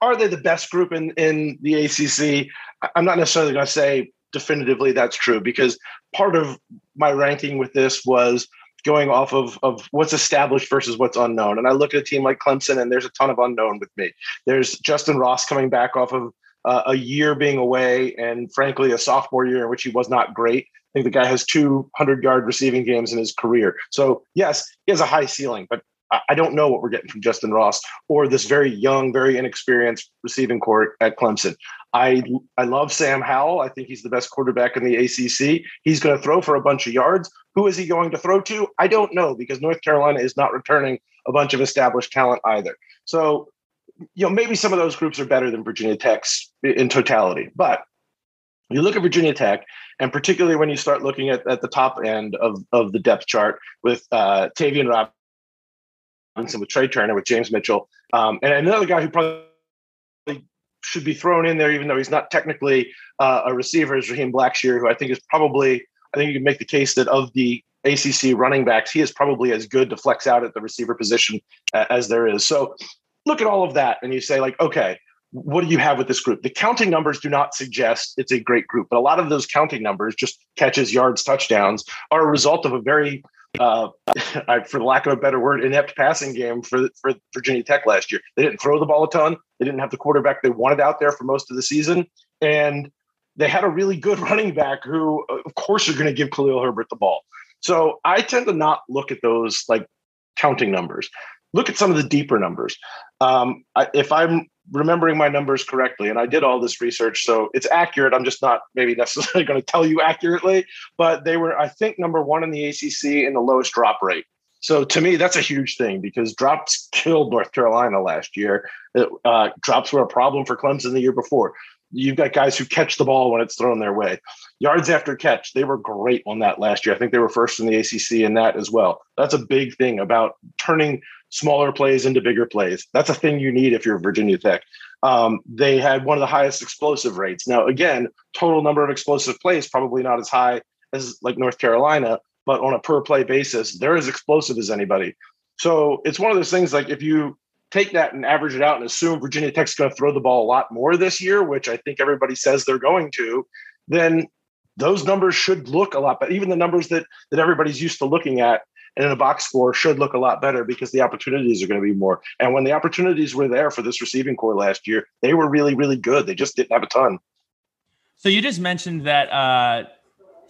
are they the best group in in the ACC? I'm not necessarily going to say definitively that's true because part of my ranking with this was going off of, of what's established versus what's unknown. And I look at a team like Clemson, and there's a ton of unknown with me. There's Justin Ross coming back off of uh, a year being away, and frankly, a sophomore year in which he was not great. I think the guy has 200 yard receiving games in his career. So, yes, he has a high ceiling, but I- I don't know what we're getting from Justin Ross or this very young, very inexperienced receiving court at Clemson. I I love Sam Howell. I think he's the best quarterback in the ACC. He's going to throw for a bunch of yards. Who is he going to throw to? I don't know because North Carolina is not returning a bunch of established talent either. So, you know, maybe some of those groups are better than Virginia Tech's in totality. But You look at Virginia Tech, and particularly when you start looking at, at the top end of, of the depth chart with uh, Tayvion Robinson, with Tre Turner, with James Mitchell, um, and another guy who probably should be thrown in there, even though he's not technically uh, a receiver, is Raheem Blackshear, who I think is probably, I think you can make the case that of the ACC running backs, he is probably as good to flex out at the receiver position as there is. So look at all of that and you say, like, okay, what do you have with this group? The counting numbers do not suggest it's a great group, but a lot of those counting numbers, just catches, yards, touchdowns, are a result of a very, uh, (laughs) for lack of a better word, inept passing game for for Virginia Tech last year. They didn't throw the ball a ton. They didn't have the quarterback they wanted out there for most of the season, and they had a really good (laughs) running back who, of course, are going to give Khalil Herbert the ball. So I tend to not look at those like counting numbers. Look at some of the deeper numbers. Um, I, if I'm remembering my numbers correctly, and I did all this research, so it's accurate. I'm just not maybe (laughs) necessarily going to tell you accurately, but they were, I think, number one in the ACC in the lowest drop rate. So to me, that's a huge thing because drops killed North Carolina last year. Uh, drops were a problem for Clemson the year before. You've got guys who catch the ball when it's thrown their way. Yards after catch, they were great on that last year. I think they were first in the ACC in that as well. That's a big thing about turning smaller plays into bigger plays. That's a thing you need if you're Virginia Tech. Um, they had one of the highest explosive rates. Now, again, total number of explosive plays probably not as high as like North Carolina, but on a per play basis, they're as explosive as anybody. So it's one of those things like if you take that and average it out and assume Virginia Tech's going to throw the ball a lot more this year, which I think everybody says they're going to, then those numbers should look a lot better. Even the numbers that that everybody's used to looking at and in a box score should look a lot better because the opportunities are going to be more. And when the opportunities were there for this receiving corps last year, they were really, really good. They just didn't have a ton. So you just mentioned that uh,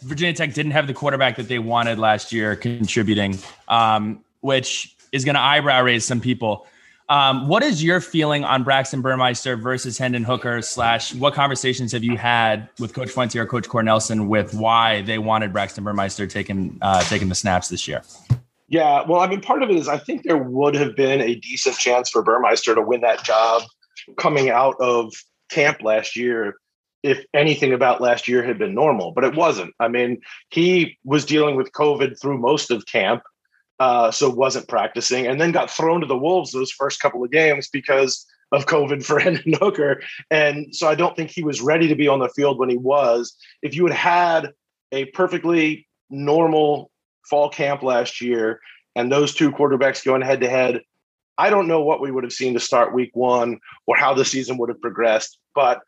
Virginia Tech didn't have the quarterback that they wanted last year contributing, um, which is going to eyebrow raise some people. Um, what is your feeling on Braxton Burmeister versus Hendon Hooker? Slash, what conversations have you had with Coach Fuente or Coach Cornelsen with why they wanted Braxton Burmeister taking uh, taking the snaps this year? Yeah, well, I mean, part of it is I think there would have been a decent chance for Burmeister to win that job coming out of camp last year if anything about last year had been normal, but it wasn't. I mean, he was dealing with COVID through most of camp uh, so wasn't practicing, and then got thrown to the wolves those first couple of games because of COVID for (laughs) Hendon Hooker. And so I don't think he was ready to be on the field when he was. If you had had a perfectly normal fall camp last year and those two quarterbacks going head to head, I don't know what we would have seen to start week one or how the season would have progressed. But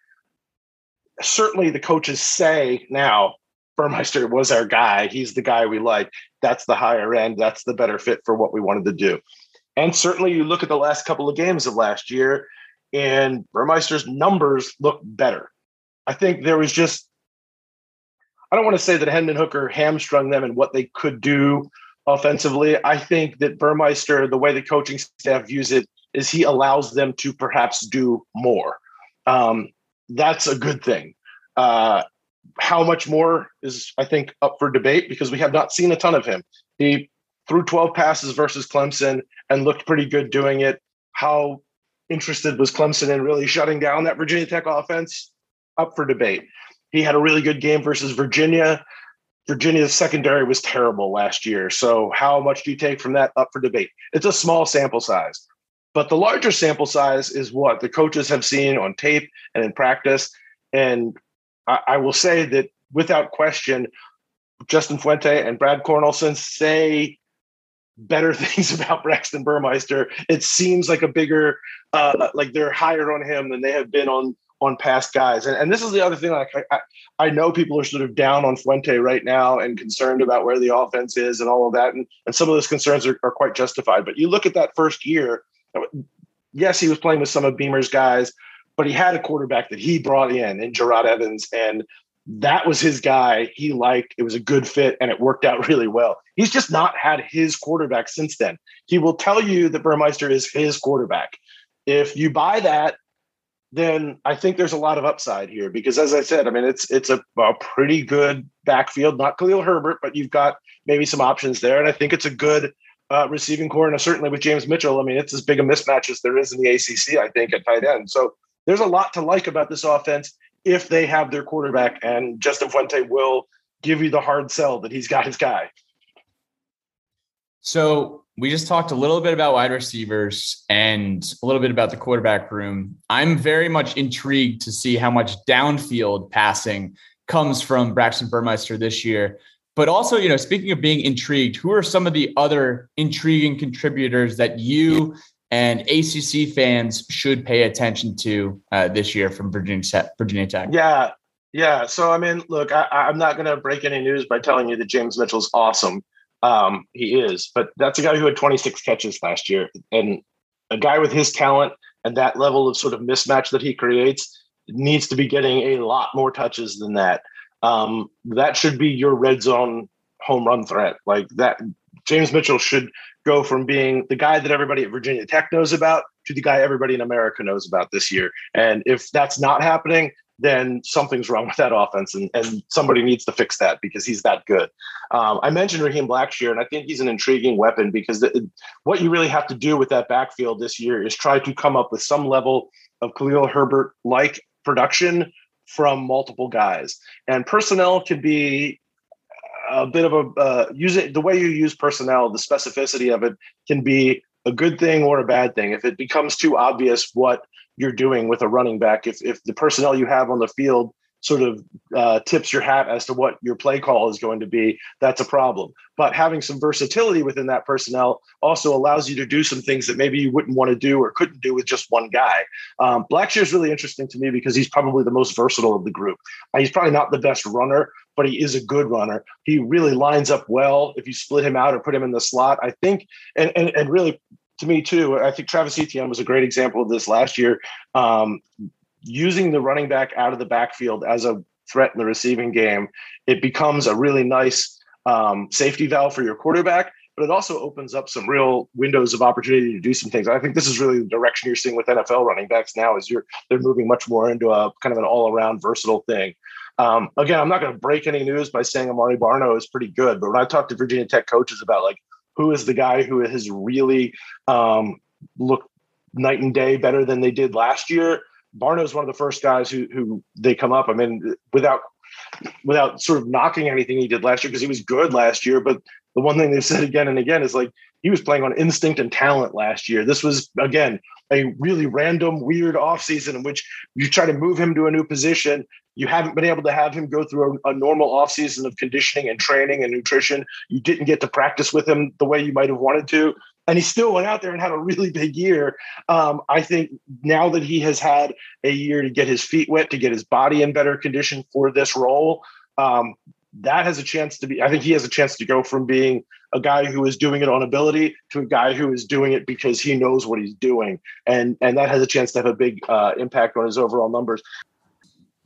certainly the coaches say now Burmeister was our guy. He's the guy we like. That's the higher end. That's the better fit for what we wanted to do. And certainly, you look at the last couple of games of last year, and Burmeister's numbers look better. I think there was just, I don't want to say that Hendon Hooker hamstrung them and what they could do offensively. I think that Burmeister, the way the coaching staff views it, is he allows them to perhaps do more. Um, that's a good thing. Uh, how much more is, I think, up for debate because we have not seen a ton of him. He threw 12 passes versus Clemson and looked pretty good doing it. How interested was Clemson in really shutting down that Virginia Tech offense? Up for debate. He had a really good game versus Virginia. Virginia's secondary was terrible last year. So, how much do you take from that? Up for debate. It's a small sample size. But the larger sample size is what the coaches have seen on tape and in practice. And I, I will say that without question, Justin Fuente and Brad Cornelsen say better (laughs) things about Braxton Burmeister. It seems like a bigger, uh, like they're higher on him than they have been on on past guys. And, and this is the other thing. Like I, I know people are sort of down on Fuente right now and concerned about where the offense is and all of that. And, and some of those concerns are, are quite justified. But you look at that first year. Yes, he was playing with some of Beamer's guys, but he had a quarterback that he brought in and Jerod Evans, and that was his guy. He liked it was a good fit, and it worked out (laughs) really well. He's just not had his quarterback since then. He will tell you that Burmeister is his quarterback. If you buy that, then I think there's a lot of upside here because, as I said, I mean it's it's a, a pretty good backfield. Not Khalil Herbert, but you've got maybe some options there, and I think it's a good uh, receiving corps, and certainly with James Mitchell. I mean, it's as big a mismatch as there is in the ACC. I think at tight end. So there's a lot to like about this offense if they have their quarterback, and Justin Fuente will give you the hard sell that he's got his guy. So we just talked a little bit about wide receivers and a little bit about the quarterback room. I'm very much intrigued to see how much downfield passing comes from Braxton Burmeister this year. But also, you know, speaking of being intrigued, who are some of the other intriguing contributors that you and ACC fans should pay attention to uh, this year from Virginia Tech? Virginia Tech. Yeah, yeah. So I mean, look, I, I'm not going to break any news by telling you that James Mitchell's awesome. Um, he is, but that's a guy who had 26 catches last year, and a guy with his talent and that level of sort of mismatch that he creates needs to be getting a lot more touches than that. Um, that should be your red zone home run threat. Like that, James Mitchell should go from being the guy that everybody at Virginia Tech knows about to the guy everybody in America knows about this year. And if that's not happening, then something's wrong with that offense, and, and somebody needs to fix that because he's that good. Um, I mentioned Raheem Blackshear, and I think he's an intriguing weapon because the, what you really have to do with that backfield this year is try to come up with some level of Khalil Herbert like production from multiple guys, and personnel can be a bit of a uh, use it the way you use personnel, the specificity of it can be a good thing or a bad thing. If it becomes too obvious what you're doing with a running back. If if the personnel you have on the field sort of uh, tips your hat as to what your play call is going to be, that's a problem. But having some versatility within that personnel also allows you to do some things that maybe you wouldn't want to do or couldn't do with just one guy. Um, Blackshear is really interesting to me because he's probably the most versatile of the group. Uh, he's probably not the best runner, but he is a good runner. He really lines up well if you split him out or put him in the slot. I think, and and, and really to me too. I think Travis Etienne was a great example of this last year. Um, using the running back out of the backfield as a threat in the receiving game, it becomes a really nice um, safety valve for your quarterback. But it also opens up some real windows of opportunity to do some things. I think this is really the direction you're seeing with NFL running backs now. Is you're they're moving much more into a kind of an all around versatile thing. Um, again, I'm not going to break any news by saying Amare Barno is pretty good, but when I talk to Virginia Tech coaches about like who is the guy who has really um, looked night and day better than they did last year. Barno is one of the first guys who who they come up. I mean, without without sort of knocking anything he did last year because he was good last year. But the one thing they've (laughs) said again and again is like he was playing on instinct and talent last year. This was again a really random, weird offseason in which you try to move him to a new position you haven't been able to have him go through a, a normal offseason of conditioning and training and nutrition. You didn't get to practice with him the way you might have wanted to. And he still went out there and had a really big year. Um, I think now that he has had a year to get his feet wet, to get his body in better condition for this role, um, that has a chance to be. I think he has a chance to go from being a guy who is doing it on ability to a guy who is doing it because he knows what he's doing, and and that has a chance to have a big uh, impact on his overall numbers.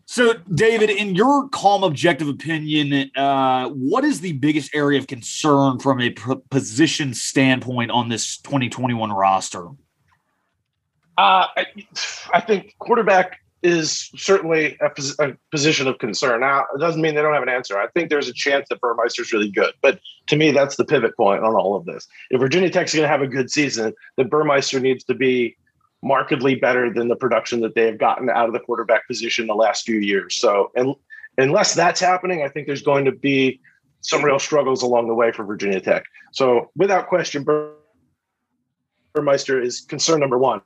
So, David, in your calm, objective opinion, uh, what is the biggest area of concern from a p- position standpoint on this 2021 roster? Uh, I, I, think quarterback is certainly a, pos- a, position of concern. Now, it doesn't mean they don't have an answer. I think there's a chance that Burmeister's really good, but to me, that's the pivot point on all of this. If Virginia Tech's going to have a good season, then Burmeister needs to be markedly better than the production that they have gotten out of the quarterback position the last few years. So, and unless that's happening, I think there's going to be some real struggles along the way for Virginia Tech. So, without question, Burmeister is concern number one.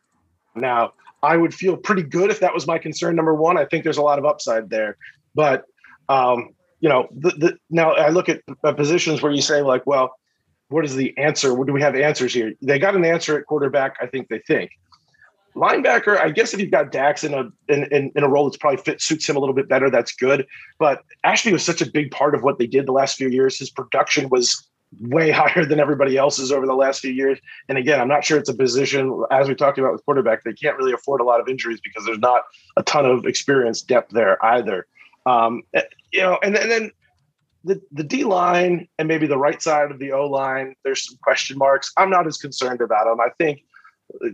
Now, I would feel pretty good if that was my concern number one. I think there's a lot of upside there, but um, you know, the, the, now I look at positions where you say like, well, what is the answer? What do we have answers here? They got an answer at quarterback. I think they think linebacker, I guess if you've got Dax in a in, in, in, a role that's probably fit suits him a little bit better, that's good. But Ashby was such a big part of what they did the last few years. His production was way (laughs) higher than everybody else's over the last few years. And again, I'm not sure it's a position as we talked about with quarterback. They can't really afford a lot of injuries because there's not a ton of experience depth there either. Um, eh, you know, and, and then the, the D line and maybe the right side of the O line, there's some question marks. I'm not as concerned about them. I think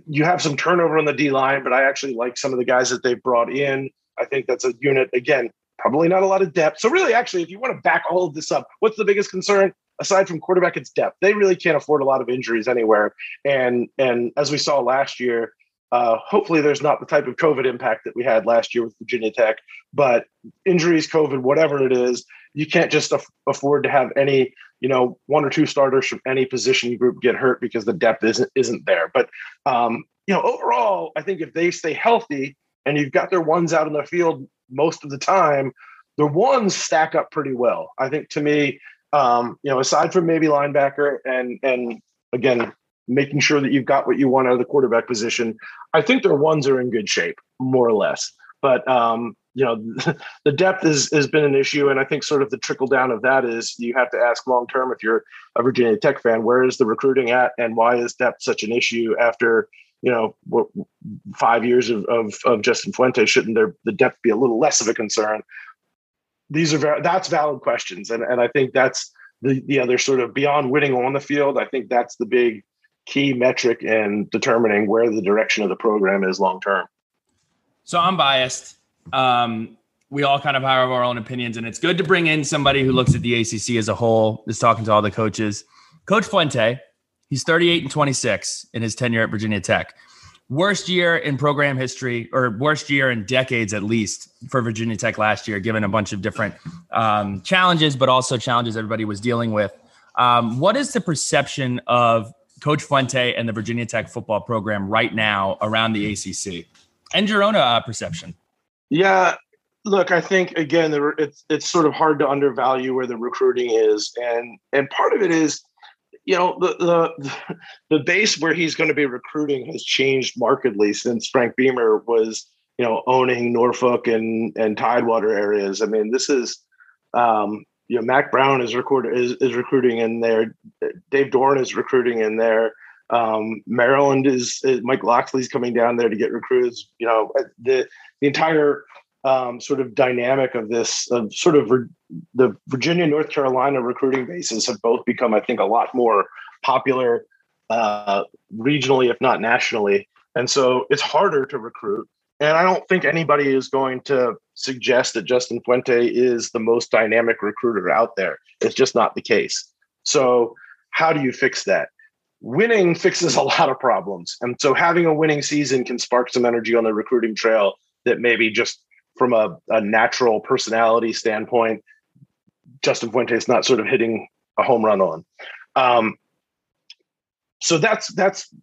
you have some turnover on the D line, but I actually like some of the guys that they've brought in. I think that's a unit, again, probably not a lot of depth. So, really, actually, if you want to back all of this up, what's the biggest concern? Aside from quarterback, it's depth. They really can't afford a lot of injuries anywhere. And and as we saw last year, Uh, hopefully, there's not the type of COVID impact that we had last year with Virginia Tech, but injuries, COVID, whatever it is, you can't just af- afford to have any, you know, one or two starters from any position group get hurt because the depth isn't isn't there. But um, you know, overall, I think if they stay healthy and you've got their ones out in the field most of the time, the ones stack up pretty well. I think to me, um, you know, aside from maybe linebacker and and again making sure that you've got what you want out of the quarterback position, I think their ones are in good shape, more or less. But um, you know, (laughs) the depth is has been an issue, and I think sort of the trickle down of that is you have to ask long term if you're a Virginia Tech fan, where is the recruiting at, and why is depth such an issue after you know what, five years of, of, of Justin Fuente? Shouldn't there the depth be a little less of a concern? These are very, that's valid questions, and and I think that's the the other sort of beyond winning on the field. I think that's the big key metric in determining where the direction of the program is long term. So I'm biased. Um, we all kind of have our own opinions, and it's good to bring in somebody who looks at the ACC as a whole, is talking to all the coaches. Coach Fuente, he's 38 and 26 in his tenure at Virginia Tech. Worst year in program history, or worst year in decades at least for Virginia Tech last year, given a bunch of different um, challenges, but also challenges everybody was dealing with. Um, what is the perception of Coach Fuente and the Virginia Tech football program right now around the ACC and your own uh, perception? Yeah, look, I think again, it's it's sort of hard to undervalue where the recruiting is, and and part of it is, you know, the the (laughs) the base where he's going to be recruiting has changed markedly since Frank Beamer was, you know, owning Norfolk and and Tidewater areas. I mean, this is. Um, you know, Mack Brown is recorded is, is recruiting in there. Dave Doeren is recruiting in there. Um, Maryland is, is, Mike Locksley's coming down there to get recruits. You know, the the entire um, sort of dynamic of this of sort of the Virginia North Carolina recruiting bases have both become, I think, a lot more popular uh, regionally, if not nationally. And so it's harder to recruit. And I don't think anybody is going to suggest that Justin Fuente is the most dynamic recruiter out there. It's just not the case. So, how do you fix that? Winning fixes a lot of problems. And so, having a winning season can spark some energy on the recruiting trail that maybe just from a, a natural personality standpoint, Justin Fuente is not sort of hitting a home run on. Um, so that's that's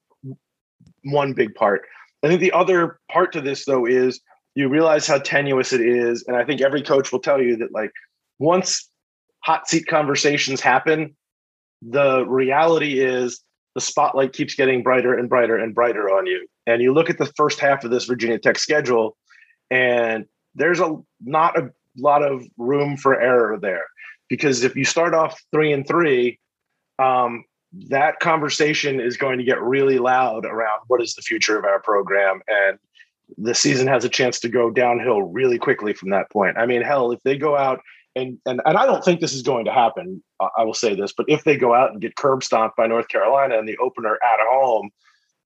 one big part. I think the other part to this though is you realize how tenuous it is, and I think every coach will tell you that like once hot seat conversations happen, the reality is the spotlight keeps getting brighter and brighter and brighter on you. And you look at the first half of this Virginia Tech schedule, and there's a not a lot of room for error there because if you start off three and three, um, that conversation is going to get really loud around what is the future of our program and the season has a chance to go downhill really quickly from that point. I mean, hell, if they go out and and and I don't think this is going to happen. I will say this, but if they go out and get curb stomped by North Carolina in the opener at home,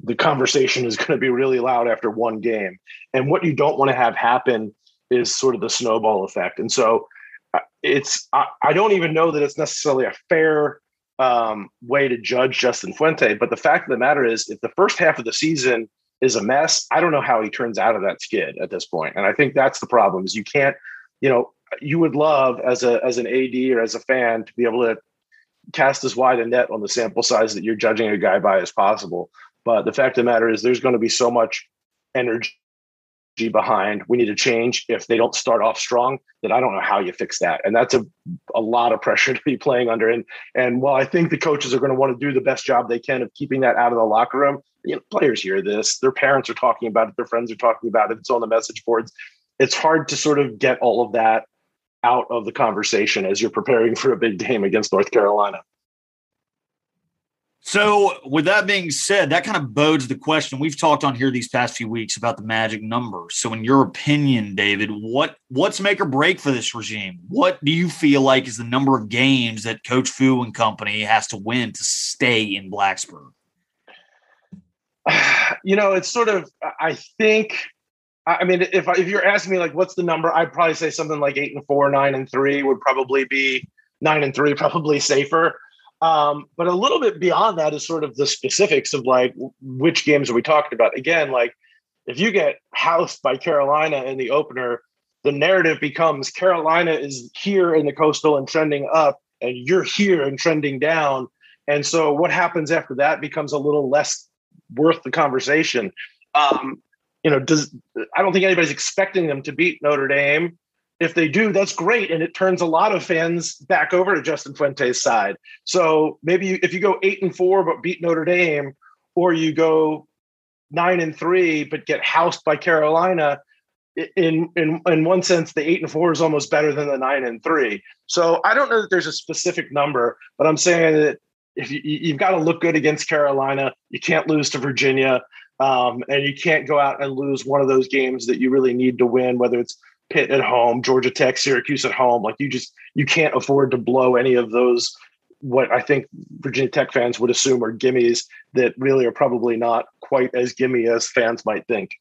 the conversation is going to be really loud after one game. And what you don't want to have happen is sort of the snowball effect. And so uh, it's I, I don't even know that it's necessarily a fair um, way to judge Justin Fuente. But the fact of the matter is, if the first half of the season is a mess, I don't know how he turns out of that skid at this point. And I think that's the problem: is you can't, you know, you would love as a as an AD or as a fan to be able to cast as wide a net on the sample size that you're judging a guy by as possible. But the fact of the matter is, there's going to be so much energy behind. We need to change. If they don't start off strong, then I don't know how you fix that. And that's a, a lot of pressure (laughs) to be playing under. And and while I think the coaches are going to want to do the best job they can of keeping that out of the locker room, you know, players hear this. Their parents are talking about it. Their friends are talking about it. It's on the message boards. It's hard to sort of get all of that out of the conversation as you're preparing (laughs) for a big game against North Carolina. So, with that being said, that kind of bodes the question we've talked on here these past few weeks about the magic number. So, in your opinion, David, what what's make or break for this regime? What do you feel like is the number of games that Coach Fu and company has to win to stay in Blacksburg? (sighs) You know, it's sort of. I think. I mean, if if you're asking me like, what's the number? I'd probably say something like eight and four, nine and three would probably be nine and three, probably safer. Um, but a little bit beyond that is sort of the specifics of like which games are we talking about? Again, like if you get housed by Carolina in the opener, the narrative becomes Carolina is here in the coastal and trending up, and you're here and trending down. And so what happens after that becomes a little less worth the conversation. Um, you know, does I don't think anybody's expecting them to beat Notre Dame. If they do, that's great, and it turns a lot of fans back over to Justin Fuente's side. So maybe if you go eight and four but beat Notre Dame, or you go nine and three but get housed by Carolina, in in in one sense, the eight and four is almost better than the nine and three. So I don't know that there's a specific number, but I'm saying that if you, you've got to look good against Carolina, you can't lose to Virginia, um, and you can't go out and lose one of those games that you really need to win, whether it's Pitt at home, Georgia Tech, Syracuse at home. Like you just you can't afford to blow any of those. What I think Virginia Tech fans would assume are gimmies that really are probably not quite as gimme as fans might think.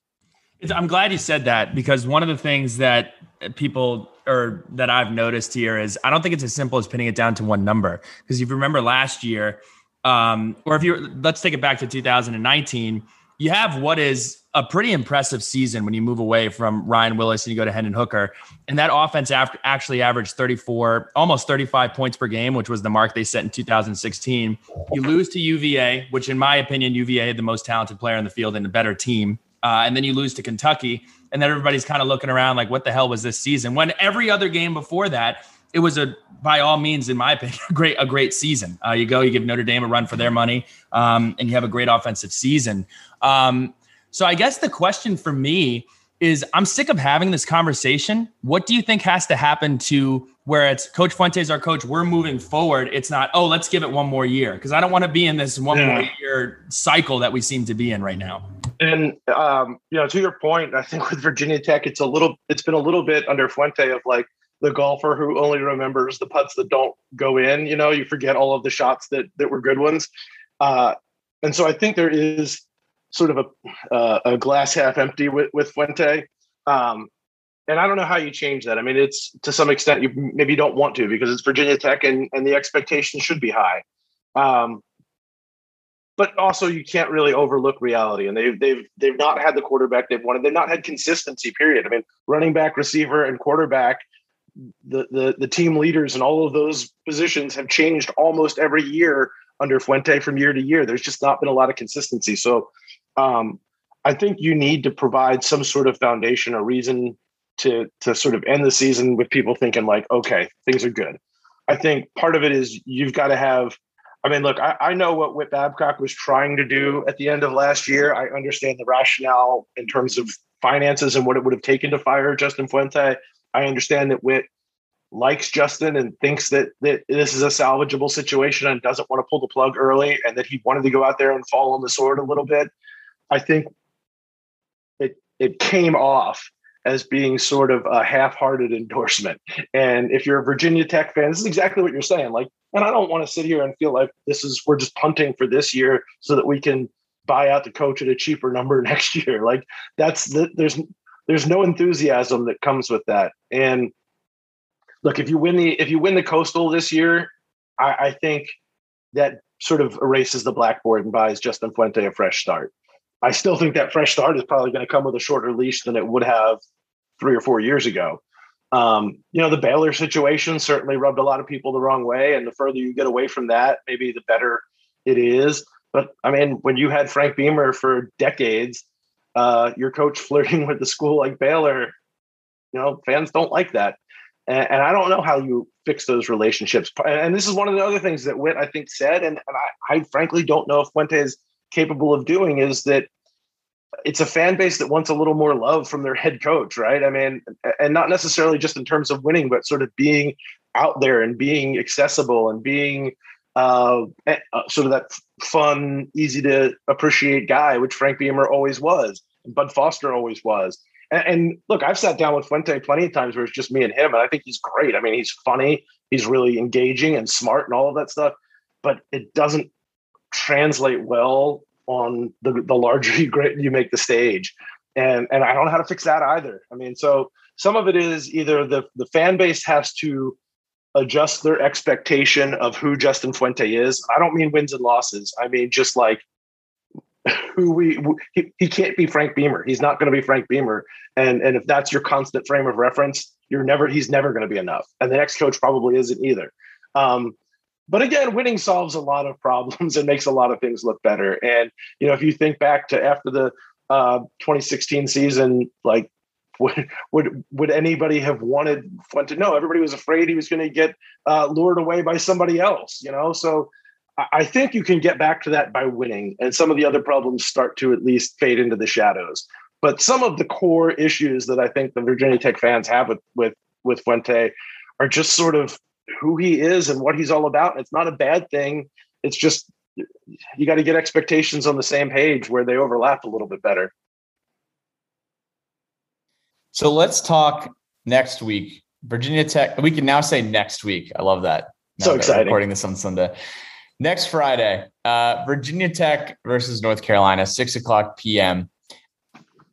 I'm glad you said that because one of the things that people or that I've noticed here is I don't think it's as simple as pinning it down to one number. Because if you remember last year, um, or if you're let's take it back to 2019, you have what is a pretty impressive season when you move away from Ryan Willis and you go to Hendon Hooker. And that offense actually averaged 34, almost 35 points per game, which was the mark they set in 2016. You lose to UVA, which in my opinion, UVA the most talented player in the field and a better team. Uh, and then you lose to Kentucky, and then everybody's kind of looking around like, what the hell was this season? When every other game before that, it was a by all means, in my opinion, (laughs) a great a great season. Uh, you go, you give Notre Dame a run for their money, um, and you have a great offensive season. Um, so I guess the question for me is, I'm sick of having this conversation. What do you think has to happen to where it's Coach Fuentes, our coach, we're moving forward. It's not, oh, let's give it one more year because I don't want to be in this one yeah. more year cycle that we seem to be in right now. And um, you know, to your point, I think with Virginia Tech, it's a little, it's been a little bit under Fuente of like the golfer who only remembers the putts that don't go in. You know, you forget all of the shots that that were good ones. Uh, and so I think there is sort of a uh, a glass half empty with with Fuente. Um, and I don't know how you change that. I mean, it's to some extent you maybe don't want to because it's Virginia Tech and and the expectation should be high. Um, but also you can't really overlook reality. And they've they've they've not had the quarterback they've wanted. They've not had consistency. Period. I mean, running back, receiver, and quarterback, the the the team leaders and all of those positions have changed almost every year under Fuente from year to year. There's just not been a lot of consistency. So, um, I think you need to provide some sort of foundation, a reason to to sort of end the season with people thinking like, okay, things are good. I think part of it is you've got to have I mean, look, I, I, know what Whit Babcock was trying to do at the end of last year. I understand the rationale in terms of finances and what it would have taken to fire Justin Fuente. I understand that Whit likes Justin and thinks that that this is a salvageable situation and doesn't want to pull the plug early and that he wanted to go out there and fall on the sword a little bit. I think it it came off as being sort of a half-hearted endorsement. And if you're a Virginia Tech fan, this is exactly what you're saying. Like, and I don't want to sit here and feel like this is we're just punting for this year so that we can buy out the coach at a cheaper number (laughs) next year. Like that's the there's there's no enthusiasm that comes with that. And look, if you win the if you win the coastal this year, I, I think that sort of erases the blackboard and buys Justin Fuente a fresh start. I still think that fresh start is probably going to come with a shorter leash than it would have three or four years ago. Um, you know, the Baylor situation certainly rubbed a lot of people the wrong way. And the further you get away from that, maybe the better it is. But I mean, when you had Frank Beamer for decades, uh, your coach (laughs) flirting with the school like Baylor, you know, fans don't like that. And, and, I don't know how you fix those relationships. And this is one of the other things that Whit, I think, said, and, and I, I frankly don't know if Fuente is capable of doing, is that it's a fan base that wants a little more love from their head coach, right? I mean, and not necessarily just in terms of winning, but sort of being out there and being accessible and being uh, eh, uh, sort of that fun, easy to appreciate guy, which Frank Beamer always was, Bud Foster always was. And, and, look, I've sat down with Fuente plenty of times where it's just me and him, and I think he's great. I mean, he's funny, he's really engaging and smart and all of that stuff, but it doesn't translate well on the, the larger (laughs) you, make the stage. And, and I don't know how to fix that either. I mean, so some of it is either the, the fan base has to adjust their expectation of who Justin Fuente is. I don't mean wins and losses. I mean, just like who we he, he can't be Frank Beamer. He's not going to be Frank Beamer. And and if that's your constant frame of reference, you're never he's never going to be enough. And the next coach probably isn't either. Um, but again, winning solves a lot of (laughs) problems and makes a lot of things look better. And you know, if you think back to after the uh, 2016 season, like (laughs) would would would anybody have wanted Fuente? No, everybody was afraid he was going to get uh, lured away by somebody else. You know, so I think you can get back to that by winning, and some of the other problems start to at least fade into the shadows. But some of the core issues that I think the Virginia Tech fans have with with with Fuente are just sort of who he is and what he's all about. It's not a bad thing. It's just you got to get expectations on the same page where they overlap a little bit better. So let's talk next week. Virginia Tech. We can now say next week. I love that. So exciting. Recording this on Sunday. Next Friday, uh, Virginia Tech versus North Carolina, six o'clock p.m.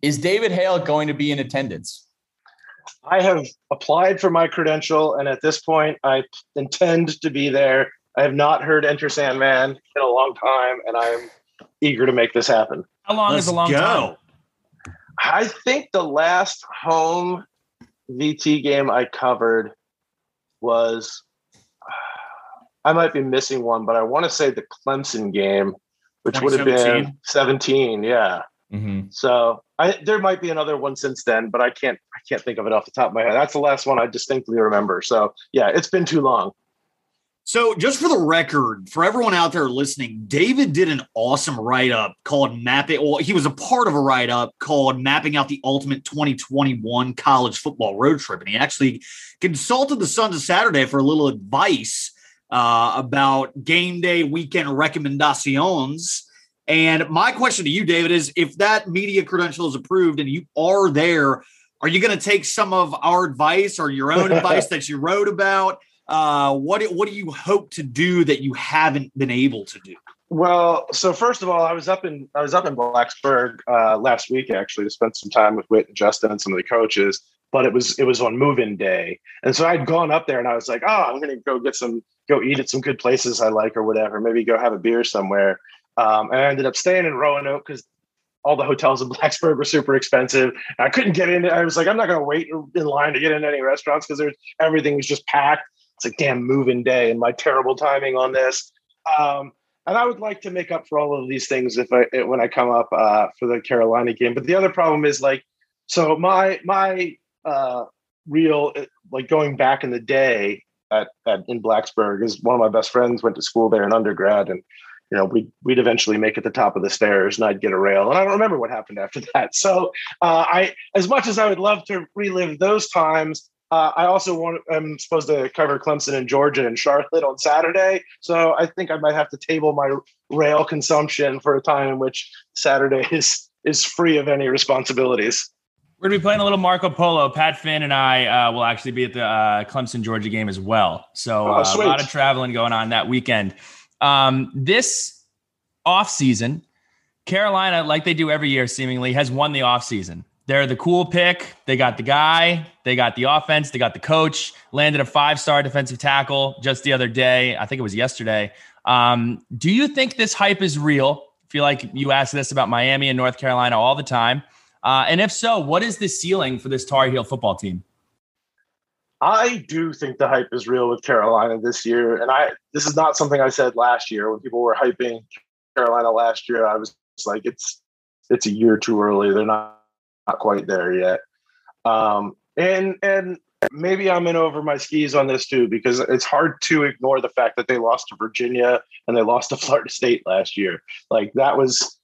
Is David Hale going to be in attendance? I have applied for my credential, and at this point, I intend to be there. I have not heard Enter Sandman in a long time, and I'm eager to make this happen. How long Let's is a long go. time? I think the last home VT game I covered was I might be missing one, but I want to say the Clemson game, which would have been 17. Yeah. Mm-hmm. So I there might be another one since then, but I can't I can't think of it off the top of my head. That's the last one I distinctly remember. So yeah, it's been too long. So, just for the record, for everyone out there listening, David did an awesome write up called Mapping. Well, he was a part of a write up called Mapping Out the Ultimate 2021 College Football Road Trip. And he actually consulted the Sons of Saturday for a little advice uh, about game day weekend recommendations. And my question to you, David, is if that media credential is approved and you are there, are you going to take some of our advice or your own advice (laughs) that you wrote about? Uh, what what do you hope to do that you haven't been able to do? Well, so first of all, I was up in I was up in Blacksburg uh, last week actually to spend some time with Whit and Justin and some of the coaches. But it was it was on move-in day, and so I'd gone up there and I was like, oh, I'm to go get some go eat at some good places I like or whatever. Maybe go have a beer somewhere. Um, and I ended up staying in Roanoke because all the hotels in (laughs) Blacksburg were super expensive. I couldn't get in. I was like, I'm not to wait in line to get in any restaurants because there's everything was just packed. It's like damn moving day and my terrible timing on this. Um, and I would like to make up for all of these things if I when I come up uh, for the Carolina game. But the other problem is like, so my my uh, real like going back in the day at, at in Blacksburg is one of my best friends went to school there in undergrad and you know we'd we'd eventually make it the top of the stairs and I'd get a rail and I don't remember what happened after (laughs) that so uh, I as much as I would love to relive those times uh, I also want I'm supposed to cover Clemson and Georgia and Charlotte on Saturday so I think I might have to table my rail consumption for a time in which Saturday (laughs) is is free of any responsibilities. We're gonna be playing a little Marco Polo. Pat Finn and I uh, will actually be at the uh, Clemson Georgia game as well. So oh, uh, a lot of traveling going on that weekend. Um, this off season, Carolina, like they do every year, seemingly has won the off season. They're the cool pick. They got the guy. They got the offense. They got the coach. Landed a five star defensive tackle just the other day. I think it was yesterday. Um, do you think this hype is real? I feel like you ask this about Miami and North Carolina all the time. Uh, and if so, what is the ceiling for this Tar Heel football team? I do think the hype is real with Carolina this year, and I this is not something I said last year when people were hyping Carolina last year. I was like, it's it's a year too early. They're not not quite there yet. Um, and and maybe I'm in over my skis on this too because it's hard to ignore the fact that they lost to Virginia and they lost to Florida State last year. Like that was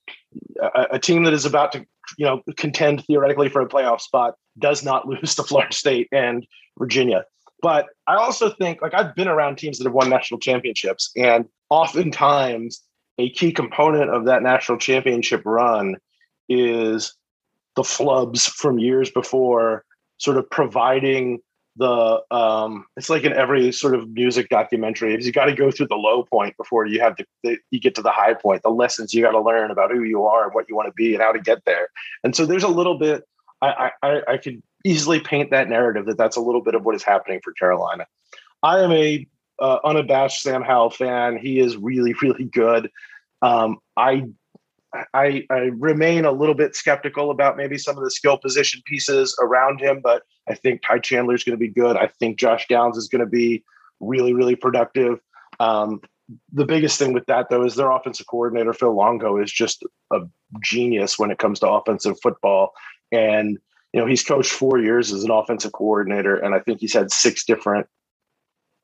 a, a team that is about to you know, contend theoretically for a playoff spot does not (laughs) lose to Florida State and Virginia. But I also think, like, I've been around teams that have won national championships, and oftentimes a key component of that national championship run is the flubs from years before, sort of providing the um it's like in every sort of music documentary you got to go through the low point before you have to the, you get to the high point. The lessons you got to learn about who you are and what you want to be and how to get there. And so there's a little bit i i i could easily paint that narrative that that's a little bit of what is happening for carolina. I am a uh, unabashed sam howell fan. He is really (laughs) really good. Um i I, I remain a little bit skeptical about maybe some of the skill position pieces around him, but I think Ty Chandler is going to be good. I think Josh Downs is going to be really, really productive. Um, the biggest thing with that, though, is their offensive coordinator, Phil Longo, is just a genius when it comes to offensive football. And, you know, he's coached four years as an offensive coordinator, and I think he's had six different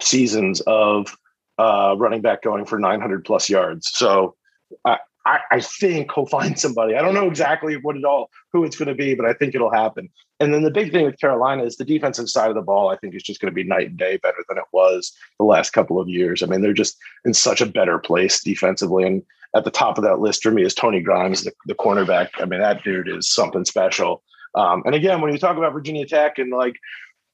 seasons of uh, running back going for 900 plus yards. So I, I, I think he'll find somebody. I don't know exactly what it all, who it's going to be, but I think it'll happen. And then the big thing with Carolina is the defensive side of the ball. I think is just going to be night and day better than it was the last couple of years. I mean, they're just in such a better place defensively. And at the top of that list for me is Tony Grimes, the, the cornerback. I mean, that dude is something special. Um, and again, when you talk about Virginia Tech and like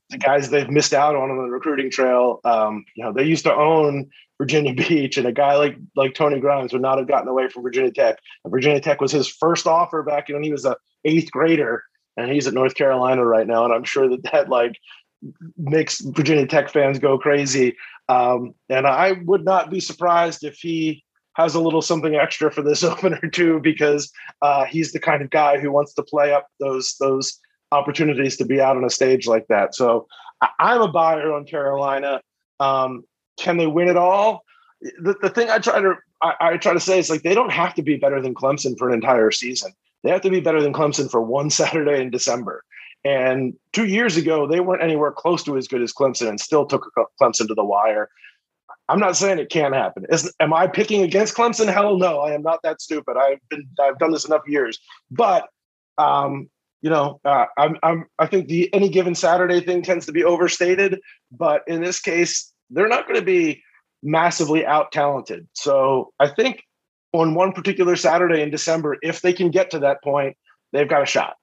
the guys they've missed out on on the recruiting trail, um, you know, they used to own Virginia (laughs) Beach, and a guy like like Tony Grimes would not have gotten away from Virginia Tech. And Virginia Tech was his first offer back when he was a eighth grader, and he's at North Carolina right now. And I'm sure that that like makes Virginia Tech fans go crazy. Um, and I would not be surprised if he has a little something extra for this (laughs) opener too, because uh, he's the kind of guy who wants to play up those those opportunities to be out on a stage like that. So I, am a buyer on Carolina. Um, can they win it all? The, the thing I try to I, I try to say is like they don't have to be better than Clemson for an entire season. They have to be better than Clemson for one (laughs) Saturday in December. And two years ago, they weren't anywhere close to as good as Clemson and still took Clemson to the wire. I'm not saying it can't happen. Is, am I picking against Clemson? Hell no, I am not that stupid. I've been I've done this enough years. But um, you know, uh, I'm, I'm I think the any given Saturday thing tends to be overstated. But in this case, they're not going to be massively out talented. So I think on one particular Saturday in December, if they can get to that point, they've got a shot.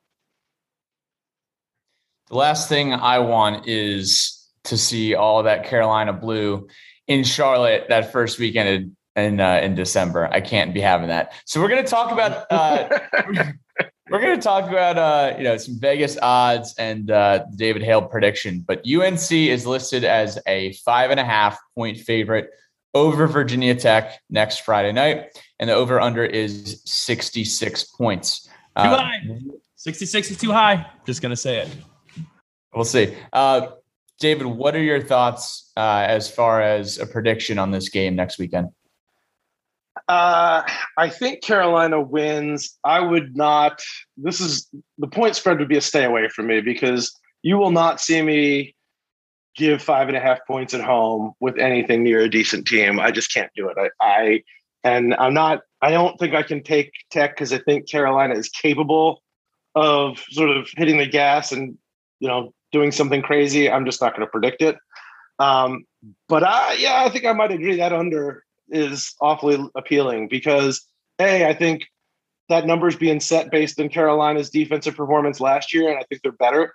The last thing I want is to see all that Carolina blue in Charlotte that first weekend in in, uh, in December. I can't be having that. So we're going to talk about uh, (laughs) we're going to talk about uh, you know some Vegas odds and uh, David Hale prediction. But UNC is listed as a five and a half point favorite over Virginia Tech next Friday night, and the over under is sixty six points. Too uh, high. Sixty six is too high. Just going to say it. We'll see. Uh, David, what are your thoughts uh, as far as a prediction on this game next weekend? Uh, I think Carolina wins. I would not. This is the point spread would be a stay away from me because you will not see me give five and a half points at home with anything near a decent team. I just can't do it. I, I and I'm not. I don't think I can take Tech because I think Carolina is capable of sort of hitting the gas and you know doing something crazy. I'm just not going to predict it. Um, but I, yeah, I think I might agree that under is awfully appealing because a, I think that number is being set based on Carolina's defensive performance last year, and I think they're better.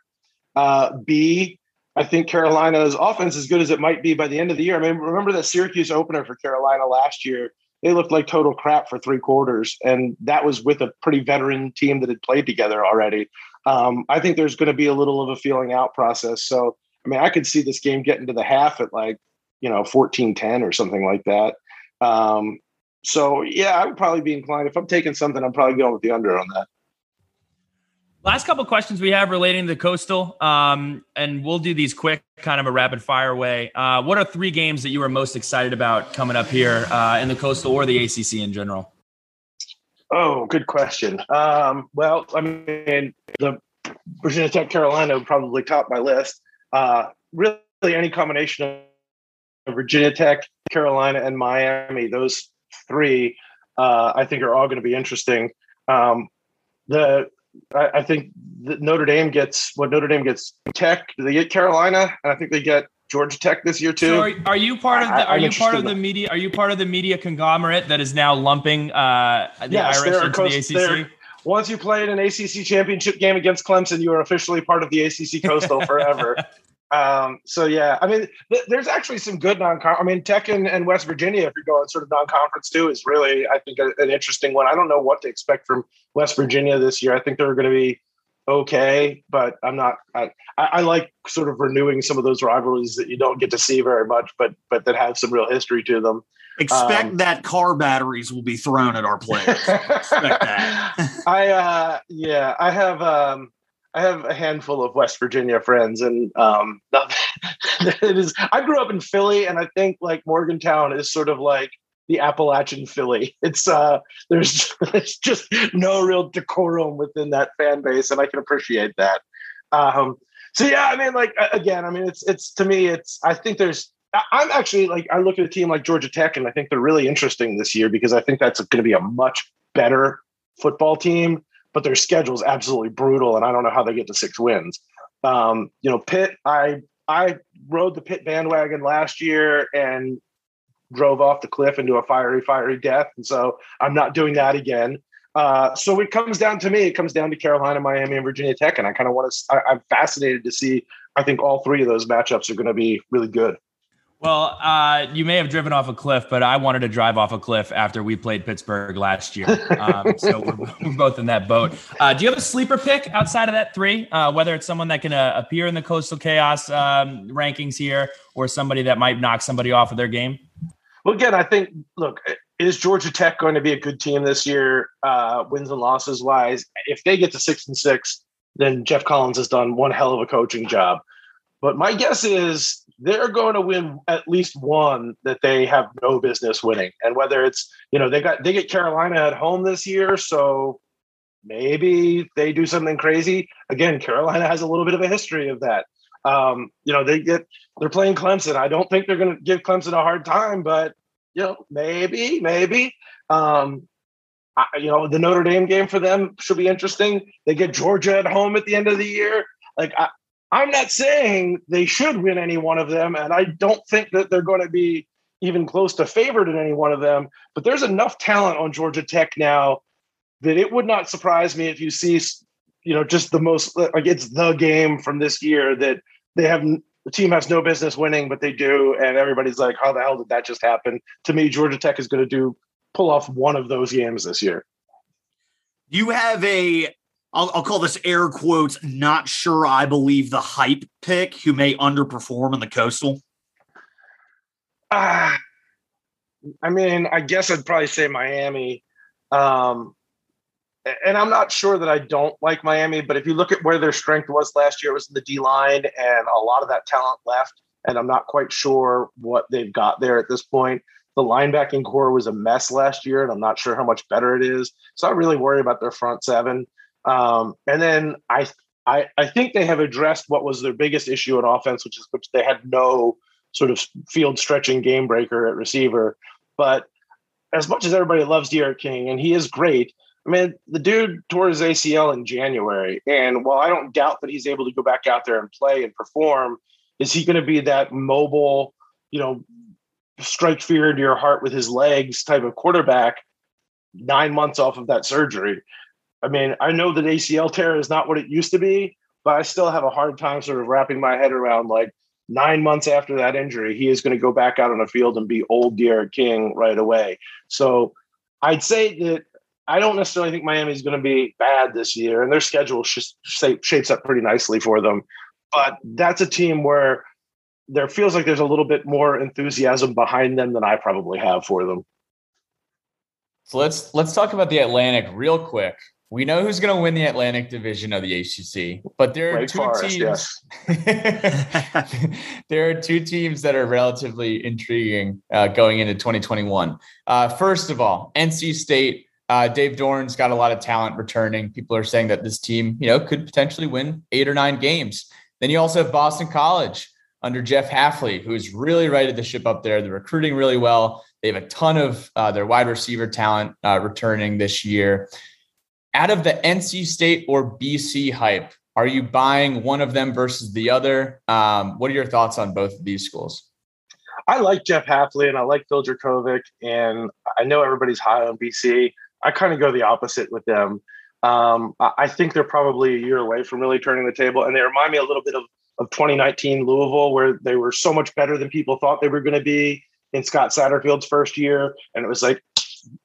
Uh, B, I think Carolina's offense, as good as it might be by the end of the year. I mean, remember that Syracuse opener for Carolina last year? They looked like total crap for three quarters, and that was with a pretty veteran team that had played together already um, I think there's going to be a little of a feeling out process. So, I mean, I could see this game getting to the half at like, you know, 14 10 or something like that. Um, so, yeah, I would probably be inclined. If I'm taking something, I'm probably going with the under on that. Last couple questions we have relating to the Coastal, um, and we'll do these quick, kind of a rapid fire way. Uh, what are three games that you are most excited about coming up here uh, in the Coastal or the ACC in general? Oh, good question. Um, well, I mean, the Virginia Tech Carolina would probably top my list. Uh, really, any combination of Virginia Tech, Carolina, and Miami, those three, uh, I think are all going to be interesting. Um, the I, I think Notre Dame gets what Notre Dame gets Tech. Do they get Carolina? And I think they get Georgia Tech this year too. So are, are, you part of the? Are you part of the media? Are you part of the media conglomerate that is now lumping uh, the yes, Irish into coast, the ACC? Once you played an ACC championship game against Clemson, you are officially part of the ACC Coastal (laughs) forever. Um, so yeah, I mean, th- there's actually some good non. I mean, Tech and, and, West Virginia, if you're going sort of non-conference too, is really I think a, an interesting one. I don't know what to expect from West Virginia this year. I think they're going to be okay, but I'm not. I, I like sort of renewing some of those rivalries that you don't get to see very much, but but that have some real history to them. Expect Um, that car batteries will be thrown at our players. (laughs) Expect that. (laughs) I uh yeah, I have um I have a handful of West Virginia friends and um (laughs) it is I grew up in Philly and I think like Morgantown is sort of like the Appalachian Philly. It's uh there's (laughs) there's just no real decorum within that fan base and I can appreciate that. Um so yeah, I mean like again, I mean it's it's to me it's I think there's I'm actually like I look at a team like Georgia Tech and I think they're really interesting this year because I think that's going to be a much better football team, but their schedule is absolutely brutal, and I don't know how they get to six wins. Um, you know, Pitt, I I rode the Pitt bandwagon last year and drove off the cliff into a fiery, fiery death, and so I'm not doing that again. Uh, so it comes down to me. It comes down to Carolina, Miami, and Virginia Tech, and I kind of want to. I'm fascinated to see. I think all three of those matchups are going to be really good. Well, uh, you may have driven off a cliff, but I wanted to drive off a cliff after we played Pittsburgh last year. Um, so we're, (laughs) we're both in that boat. Uh, do you have a sleeper pick outside of that three? Uh, whether it's someone that can uh, appear in the Coastal Chaos um, rankings here, or somebody that might knock somebody off of their game? Well, again, I think look, is Georgia Tech going to be a good team this year, uh, wins and losses wise? If they get to six and six, then Geoff Collins has done one hell of a coaching job. But my guess is they're going to win at least one that they have no business winning. And whether it's, you know, they got they get Carolina at home this year, so maybe they do something crazy. Again, Carolina has a little bit of a history of that. Um, you know, they get they're playing Clemson. I don't think they're going to give Clemson a hard time, but you know, maybe, maybe. Um, I, you know, the Notre Dame game for them should be interesting. They get Georgia at home at the end of the year. Like, I, I'm not saying they should win any one of them, and I don't think that they're going to be even close to favored in any one of them. But there's enough talent on Georgia Tech now that it would not surprise me if you see, you know, just the most like it's the game from this year that they have the team has no business winning, but they do, and everybody's like, "How the hell did that just happen?" To me, Georgia Tech is going to do pull off one of those games this year. You have a, I'll, I'll call this air quotes, not sure I believe the hype pick who may underperform in the coastal. Ah, I mean, I guess I'd probably say Miami. Um, and I'm not sure that I don't like Miami, but if you look at where their strength was last year, it was in the D line, and a lot of that talent left. And I'm not quite sure what they've got there at this point. The linebacking corps was a mess last year, and I'm not sure how much better it is. So I really worry about their front seven. Um, and then I, I, I think they have addressed what was their biggest issue in offense, which is which they had no sort of field stretching game breaker at receiver. But as much as everybody loves D'Eriq King, and he is great, I mean, the dude tore his ACL in January. And while I don't doubt that he's able to go back out there and play and perform, is he going to be that mobile, you know, strike fear into your heart with his legs type of quarterback nine months off of that surgery? I mean, I know that ACL tear is not what it used to be, but I still have a hard time sort of wrapping my head around like nine months after that injury, he is going to go back out on the field and be old D'Eriq King right away. So I'd say that I don't necessarily think Miami is going to be bad this year, and their schedule sh- shapes up pretty nicely for them. But that's a team where there feels like there's a little bit more enthusiasm behind them than I probably have for them. So let's let's talk about the Atlantic real quick. We know who's going to win the Atlantic Division of the ACC, but there are two Forest, teams. yes. (laughs) there are two teams that are relatively intriguing uh, going into 2021. Uh, first of all, NC State. Uh, Dave Doeren's got a lot of talent returning. People are saying that this team, you know, could potentially win eight or nine games. Then you also have Boston College under Jeff Hafley, who's really righted the ship up there. They're recruiting really well. They have a ton of uh, their wide receiver talent uh, returning this year. Out of the NC State or BC hype, are you buying one of them versus the other? Um, what are your thoughts on both of these schools? I like Jeff Hafley and I like Phil Jurkovec, and I know everybody's high on BC. I kind of go the opposite with them. Um, I think they're probably a year away from really turning the table, and they remind me a little bit of, of 2019 Louisville, where they were so much better than people thought they were going to be in Scott Satterfield's first year, and it was like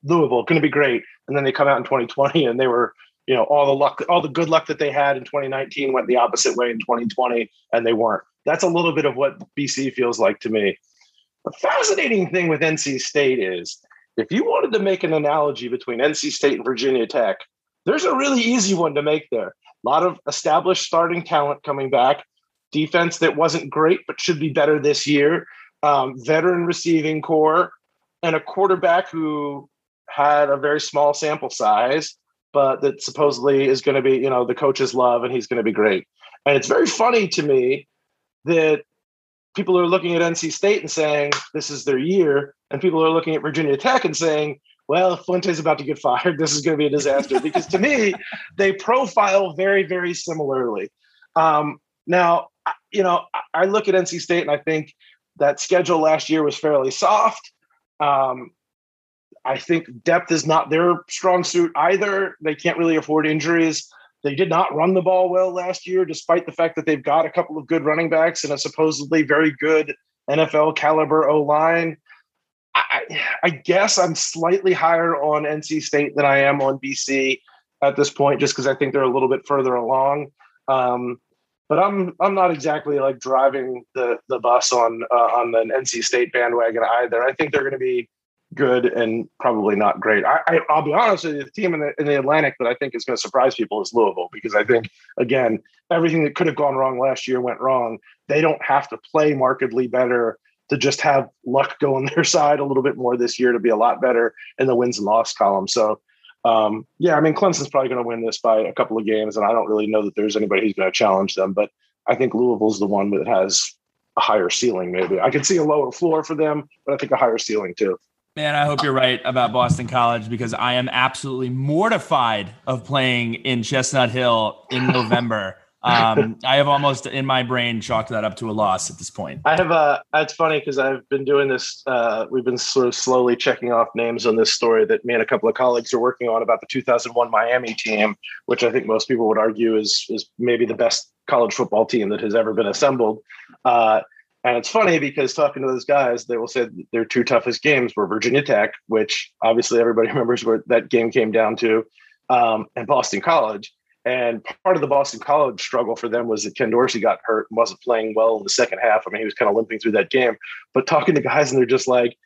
Louisville going to be great, and then they come out in 2020 and they were you know all the luck, all the good luck that they had in 2019 went the opposite way in 2020, and they weren't. That's a little bit of what BC feels like to me. The fascinating thing with NC State is if you wanted to make an analogy between NC State and Virginia Tech, there's a really easy one to make there. A lot of established starting talent coming back, defense that wasn't great but should be better this year, um, veteran receiving corps, and a quarterback who had a very small sample size, but that supposedly is going to be, you know, the coach's love and he's going to be great. And it's very funny to me that people are looking at NC State and saying this is their year, and people are looking at Virginia Tech and saying, well, Fuente's about to get fired. (laughs) This is going to be a disaster. because to me, they profile very, very similarly. Um, now, you know, I look at NC State and I think that schedule last year was fairly soft. Um, I think depth is not their strong suit either. They can't really afford injuries. They did not run the ball well last year, despite the fact that they've got a couple of good running backs and a supposedly very good NFL caliber O line. I, I, guess I'm slightly higher on NC State than I am on BC at this point, just because I think they're a little bit further along. Um, but I'm I'm not exactly like driving the the bus on uh, on the NC State bandwagon either. I think they're going to be good and probably not great. I, will be honest with you, the team in the in the Atlantic that I think is going to surprise people is Louisville because I think again everything that could have gone wrong last year went wrong. They don't have to play markedly better to just have luck go on (laughs) their side a little bit more this year to be a lot better in the wins and loss column. So um, yeah, I mean Clemson's probably going to win this by a couple of games, and I don't really know that there's anybody who's going to challenge them, but I think Louisville's the one that has a higher ceiling. Maybe I could see a lower floor for them, but I think a higher ceiling too. Man, I hope you're right about Boston College because I am absolutely mortified of playing in Chestnut Hill in November. (laughs) um, I have almost in my brain chalked that up to a loss at this point. I have a. It's funny because I've been doing this. Uh, we've been sort of slowly checking off names on this story that me and a couple of colleagues are working on about the 2001 Miami team, which I think most people would argue is is maybe the best college football team that has ever been assembled. Uh, and it's funny because talking to those guys, they will say their two toughest games were Virginia Tech, which obviously everybody (laughs) remembers where that game came down to, um, and Boston College. And part of the Boston College struggle for them was that Ken Dorsey got hurt and wasn't playing well in the second half. I mean, he was kind of limping through that game. But talking to guys, and they're just like,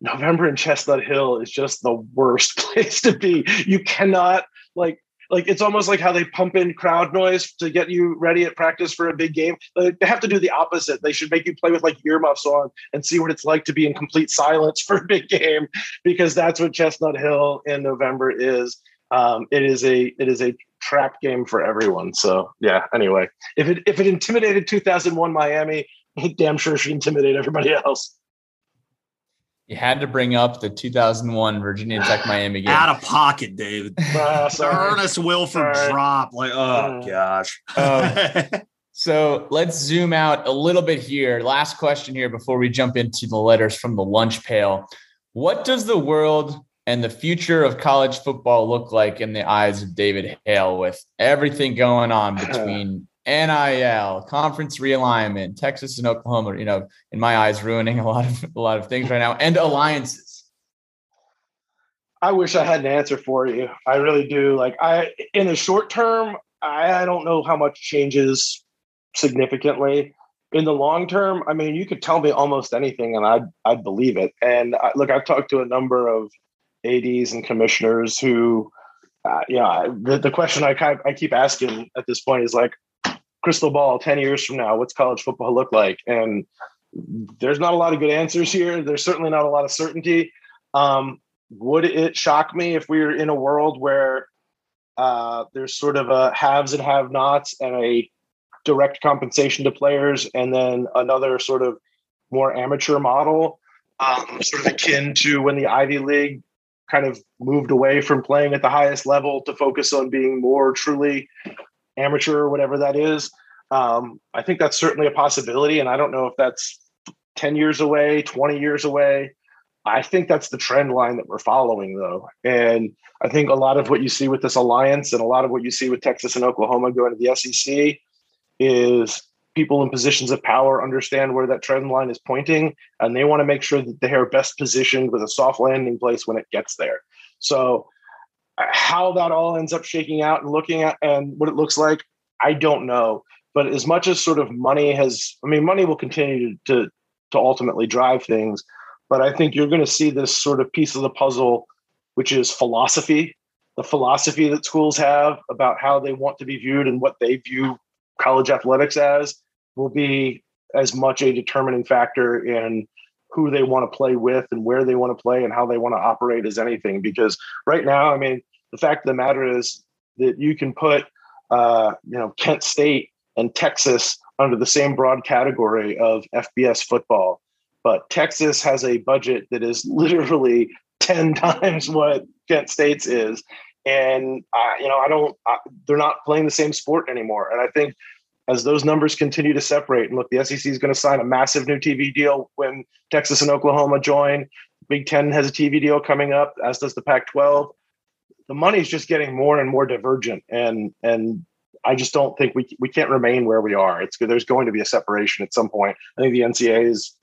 November in Chestnut Hill is just the worst (laughs) place to be. You cannot like like it's almost like how they pump in crowd noise to get you ready at practice for a big game. Like, they have to do the opposite. They should make you play with like earmuffs on and see what it's like to be in complete silence (laughs) for a big game, because that's what Chestnut Hill in November is. Um, it is a it is a trap game for everyone. So yeah. Anyway, if it if it intimidated 2001 Miami, (laughs) damn sure should intimidate everybody else. You had to bring up the 2001 Virginia Tech (sighs) Miami game. Out of pocket, David. (laughs) Uh, Ernest Wilford sorry. drop. Like, oh uh, gosh. Um, (laughs) so let's zoom out a little bit here. Last question here before we jump into the letters from the lunch pail. What does the world and the future of college football look like in the eyes of David Hale with everything going on (clears throat) between NIL, conference realignment, Texas and Oklahoma, you know, in my eyes, ruining a lot of a lot of things right now, and alliances. I wish I had an answer for you. I really do. Like I in the short term, I, I don't know how much changes significantly. In the long term, I mean, you could tell me almost anything and I'd I'd believe it. And I, look, I've talked to a number of ADs and commissioners who uh, yeah, the, the question I, I keep asking at this point is like, crystal ball 10 years from now what's college football look like? And there's not a lot of good answers here. There's certainly not a lot of certainty. Um, would it shock me if we were in a world where uh, there's sort of a haves and have nots and a direct compensation to players and then another sort of more amateur model um, sort of akin to when the ivy league kind of moved away from playing at the highest level to focus on being more truly amateur or whatever that is. Um, I think that's certainly a possibility. And I don't know if that's 10 years away, 20 years away. I think that's the trend line that we're following, though. And I think a lot of what you see with this alliance and a lot of what you see with Texas and Oklahoma going to the SEC is people in positions of power understand where that trend line is pointing, and they want to make sure that they are best positioned with a soft landing place when it gets there. So how that all ends up shaking out and looking at and what it looks like, I don't know. But as much as sort of money has, I mean, money will continue to to, to ultimately drive things. But I think you're going to see this sort of piece of the puzzle, which is philosophy, the philosophy that schools have about how they want to be viewed and what they view college athletics as will be as much a determining factor in who they want to play with and where they want to play and how they want to operate as anything. Because right now, I mean, the fact of the matter is that you can put, uh, you know, Kent State and Texas under the same broad category of FBS football, but Texas has a budget that is (laughs) literally ten (laughs) times what Kent State's is, and uh, you know, I don't, uh, they're not playing the same sport anymore, and I think as those numbers continue to separate, and look, the SEC is going to sign a massive new TV deal when Texas and Oklahoma join. Big Ten has a TV deal coming up, as does the Pac-12. The money is just getting more and more divergent, and and I just don't think we we can't remain where we are. It's there's going to be a separation at some point. I think the NCAA is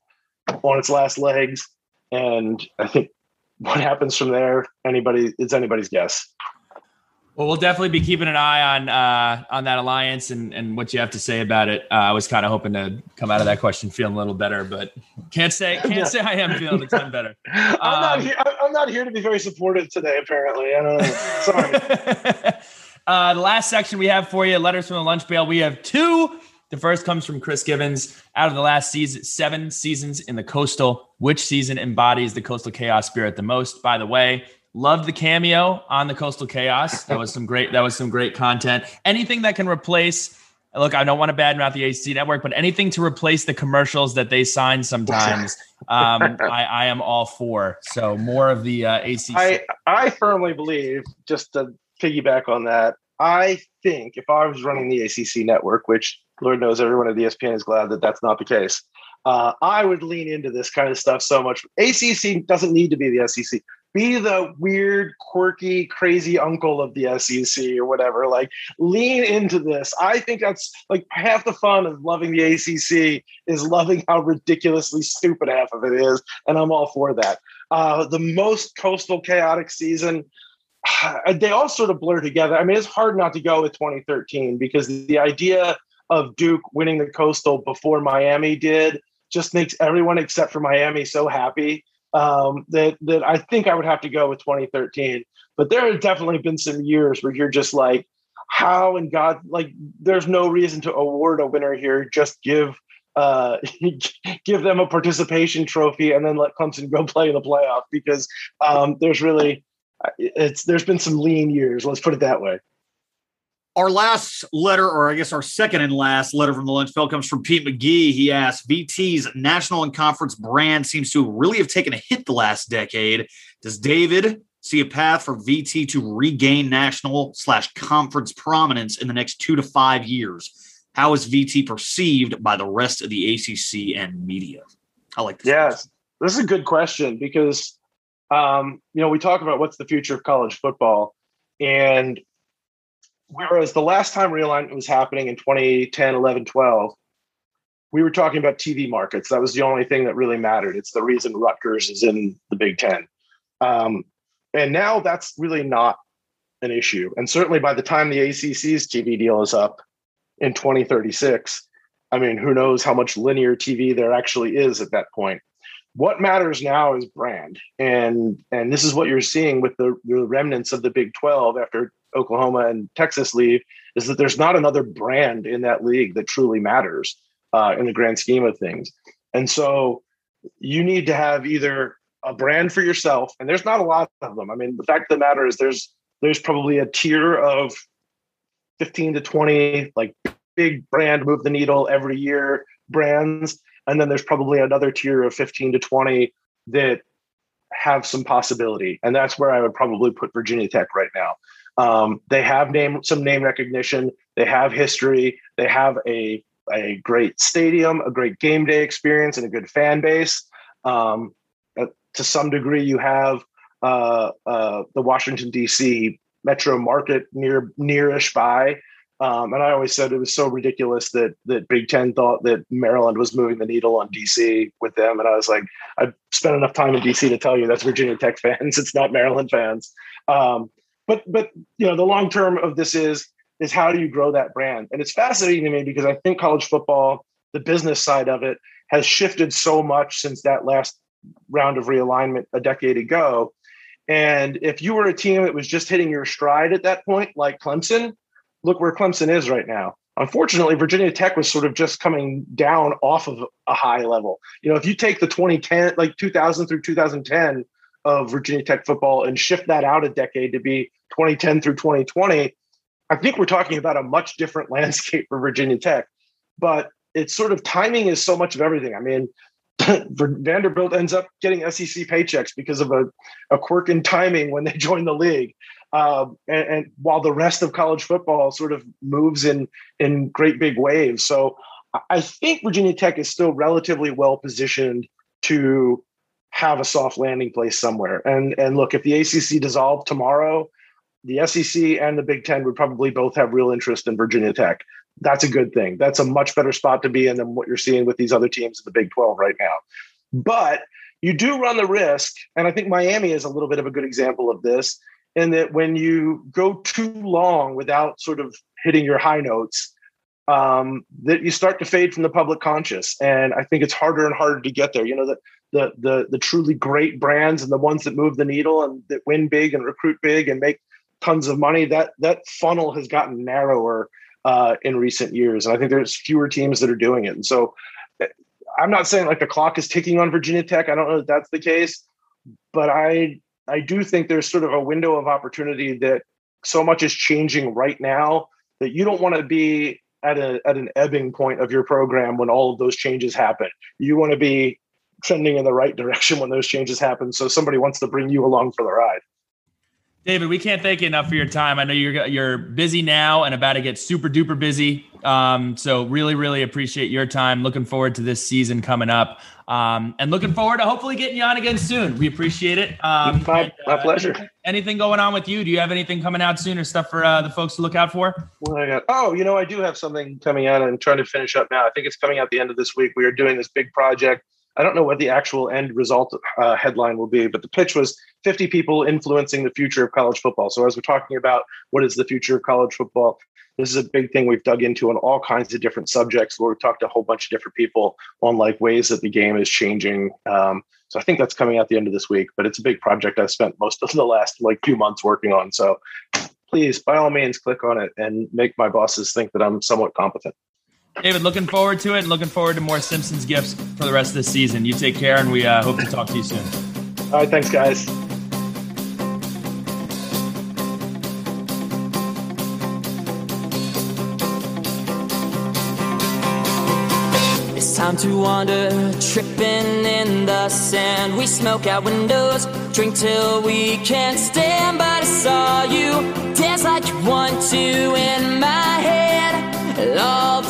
on its last legs, and I think what happens from there, anybody it's anybody's guess. Well, we'll definitely be keeping an eye on uh, on that alliance and, and what you have to say about it. Uh, I was kind of hoping to come out of that question feeling a little better, but can't say (laughs) can't say I am feeling a ton better. (laughs) I'm not um, here. I'm not here to be very supportive today. Apparently, I don't know. Sorry. (laughs) uh, the last section we have for you, letters from the lunch pail. We have two. The first comes from Chris Givens. Out of the last season, seven seasons in the coastal, which season embodies the coastal chaos spirit the most? By the way, Loved the cameo on the Coastal Chaos. That was some great. That was some great content. Anything that can replace. Look, I don't want to badmouth the AC network, but anything to replace the commercials that they sign sometimes, um, (laughs) I, I, am all for. So more of the uh, AC. I I firmly believe, just to piggyback on that, I think if I was running the ACC network, which Lord knows everyone at ESPN is glad that that's not the case, uh, I would lean into this kind of stuff so much. ACC doesn't need to be the SEC be the weird, quirky, crazy uncle of the SEC or whatever. Like, lean into this. I think that's like half the fun of loving the ACC is loving how ridiculously stupid half of it is, and I'm all for that. Uh, the most coastal chaotic season. (sighs) They all sort of blur together. I mean, it's hard not to go with 2013 because the idea of Duke winning the coastal before Miami did just makes everyone except for Miami so happy um, that that I think I would have to go with 2013. But there have definitely been some years where you're just like, how in God, like, there's no reason to award a winner here. Just give uh, (laughs) give them a participation trophy and then let Clemson go play in the playoff because um, there's really it's there's been some lean years. Let's put it that way. Our last letter, or I guess our second and last letter from the lunch pail comes from Pete McGee. He asks VT's national and conference brand seems to really have taken a hit the last decade. Does David see a path for VT to regain national slash conference prominence in the next two to five years? How is VT perceived by the rest of the ACC and media? I like this. Yes, question. this is a good question because, um, you know, we talk about what's the future of college football. And Whereas the last time realignment was happening in 2010, 11, 12, we were talking about TV markets. That was the only thing that really mattered. It's the reason Rutgers is in the Big Ten. Um, and now that's really not an issue. And certainly by the time the ACC's TV deal is up in 2036, I mean, who knows how much linear TV there actually is at that point. What matters now is brand. And and this is what you're seeing with the, the remnants of the Big 12 after Oklahoma and Texas leave is that there's not another brand in that league that truly matters uh, in the grand scheme of things. And so you need to have either a brand for yourself, and there's not a lot of them. I mean, the fact of the matter is there's there's probably a tier of 15 to 20 like big brand move the needle every year brands and then there's probably another tier of 15 to 20 that have some possibility and that's where i would probably put virginia tech right now um, they have name some name recognition. They have history. They have a a great stadium, a great game day experience, and a good fan base. Um, to some degree, you have uh, uh, the Washington D.C. metro market near nearish by. Um, and I always said it was so ridiculous that that Big Ten thought that Maryland was moving the needle on DC with them. And I was like, I've spent enough time in DC to tell you that's Virginia Tech fans. (laughs) It's not Maryland fans. Um, but but you know the long term of this is is how do you grow that brand? And it's fascinating to me because I think college football, the business side of it, has shifted so much since that last round of realignment a decade ago. And if you were a team that was just hitting your stride at that point, like Clemson, look where Clemson is right now. Unfortunately, Virginia Tech was sort of just coming down off of a high level. You know, if you take the 2010, like 2000 through 2010 of Virginia Tech football and shift that out a decade to be 2010 through 2020, I think we're talking about a much different (laughs) landscape for Virginia Tech. But it's sort of timing is so much of everything. I mean, (clears throat) Vanderbilt ends up getting SEC paychecks because of a, a quirk in timing when they (laughs) join the league. Um, and, and, while the rest of college football sort of moves in in great big waves, so I think Virginia Tech is still relatively well positioned to have a soft landing place somewhere. And and look, if the ACC dissolved tomorrow, the SEC and the Big Ten would probably both have real interest in Virginia Tech. That's a good thing. That's a much better spot to be in than what you're seeing with these other teams in the Big 12 right now. But you do run the risk, and I think Miami is a little bit of a good example of this in that when you go too long without sort of hitting your high notes, um, that you start to fade from the public conscious. And I think it's harder and harder to get there. You know, the, the the the truly great brands and the ones that move the needle and that win big and recruit big and make tons of money. That that funnel has gotten narrower uh, in recent years, and I think there's fewer teams that are doing it. And so, eh, I'm not saying like the clock is ticking on Virginia Tech. I don't know if that's the case, but I I do think there's sort of a window of opportunity that so much is changing right now that you don't want to be at a at an ebbing point of your program when all of those changes happen. You want to be trending in the right direction when those changes happen. So somebody wants to bring you along for the ride. David, we can't thank you enough for your time. I know you're you're busy now and about to get super duper busy. Um, so really, really appreciate your time. Looking forward to this season coming up, um, and looking forward to hopefully getting you on again soon. We appreciate it. Um, my, and, my uh, pleasure. Anything going on with you? Do you have anything coming out soon or stuff for uh, the folks to look out for? Got? Oh, you know, I do have something coming out. I'm trying to finish up now. I think it's coming out the end of this week. We are doing this big project I don't know what the actual end result uh, headline will be, but the pitch was 50 people influencing the future of college football. So as we're talking about what is the future of college football, this is a big thing we've dug into on all kinds of different subjects where we've talked to a whole bunch of different people on like ways that the game is changing. Um, so I think that's coming out the end of this week, but it's a big project I've spent most of (laughs) the last like few months working on. So please, by all means, click on it and make my bosses think that I'm somewhat competent. David, looking forward to it and looking forward to more Simpsons gifts for the rest of the season. You take care, and we uh, hope to talk to you soon. All right, thanks, guys. Time to wander, tripping in the sand. We smoke out windows, drink till we can't stand. But I saw you dance like you want to in my head. All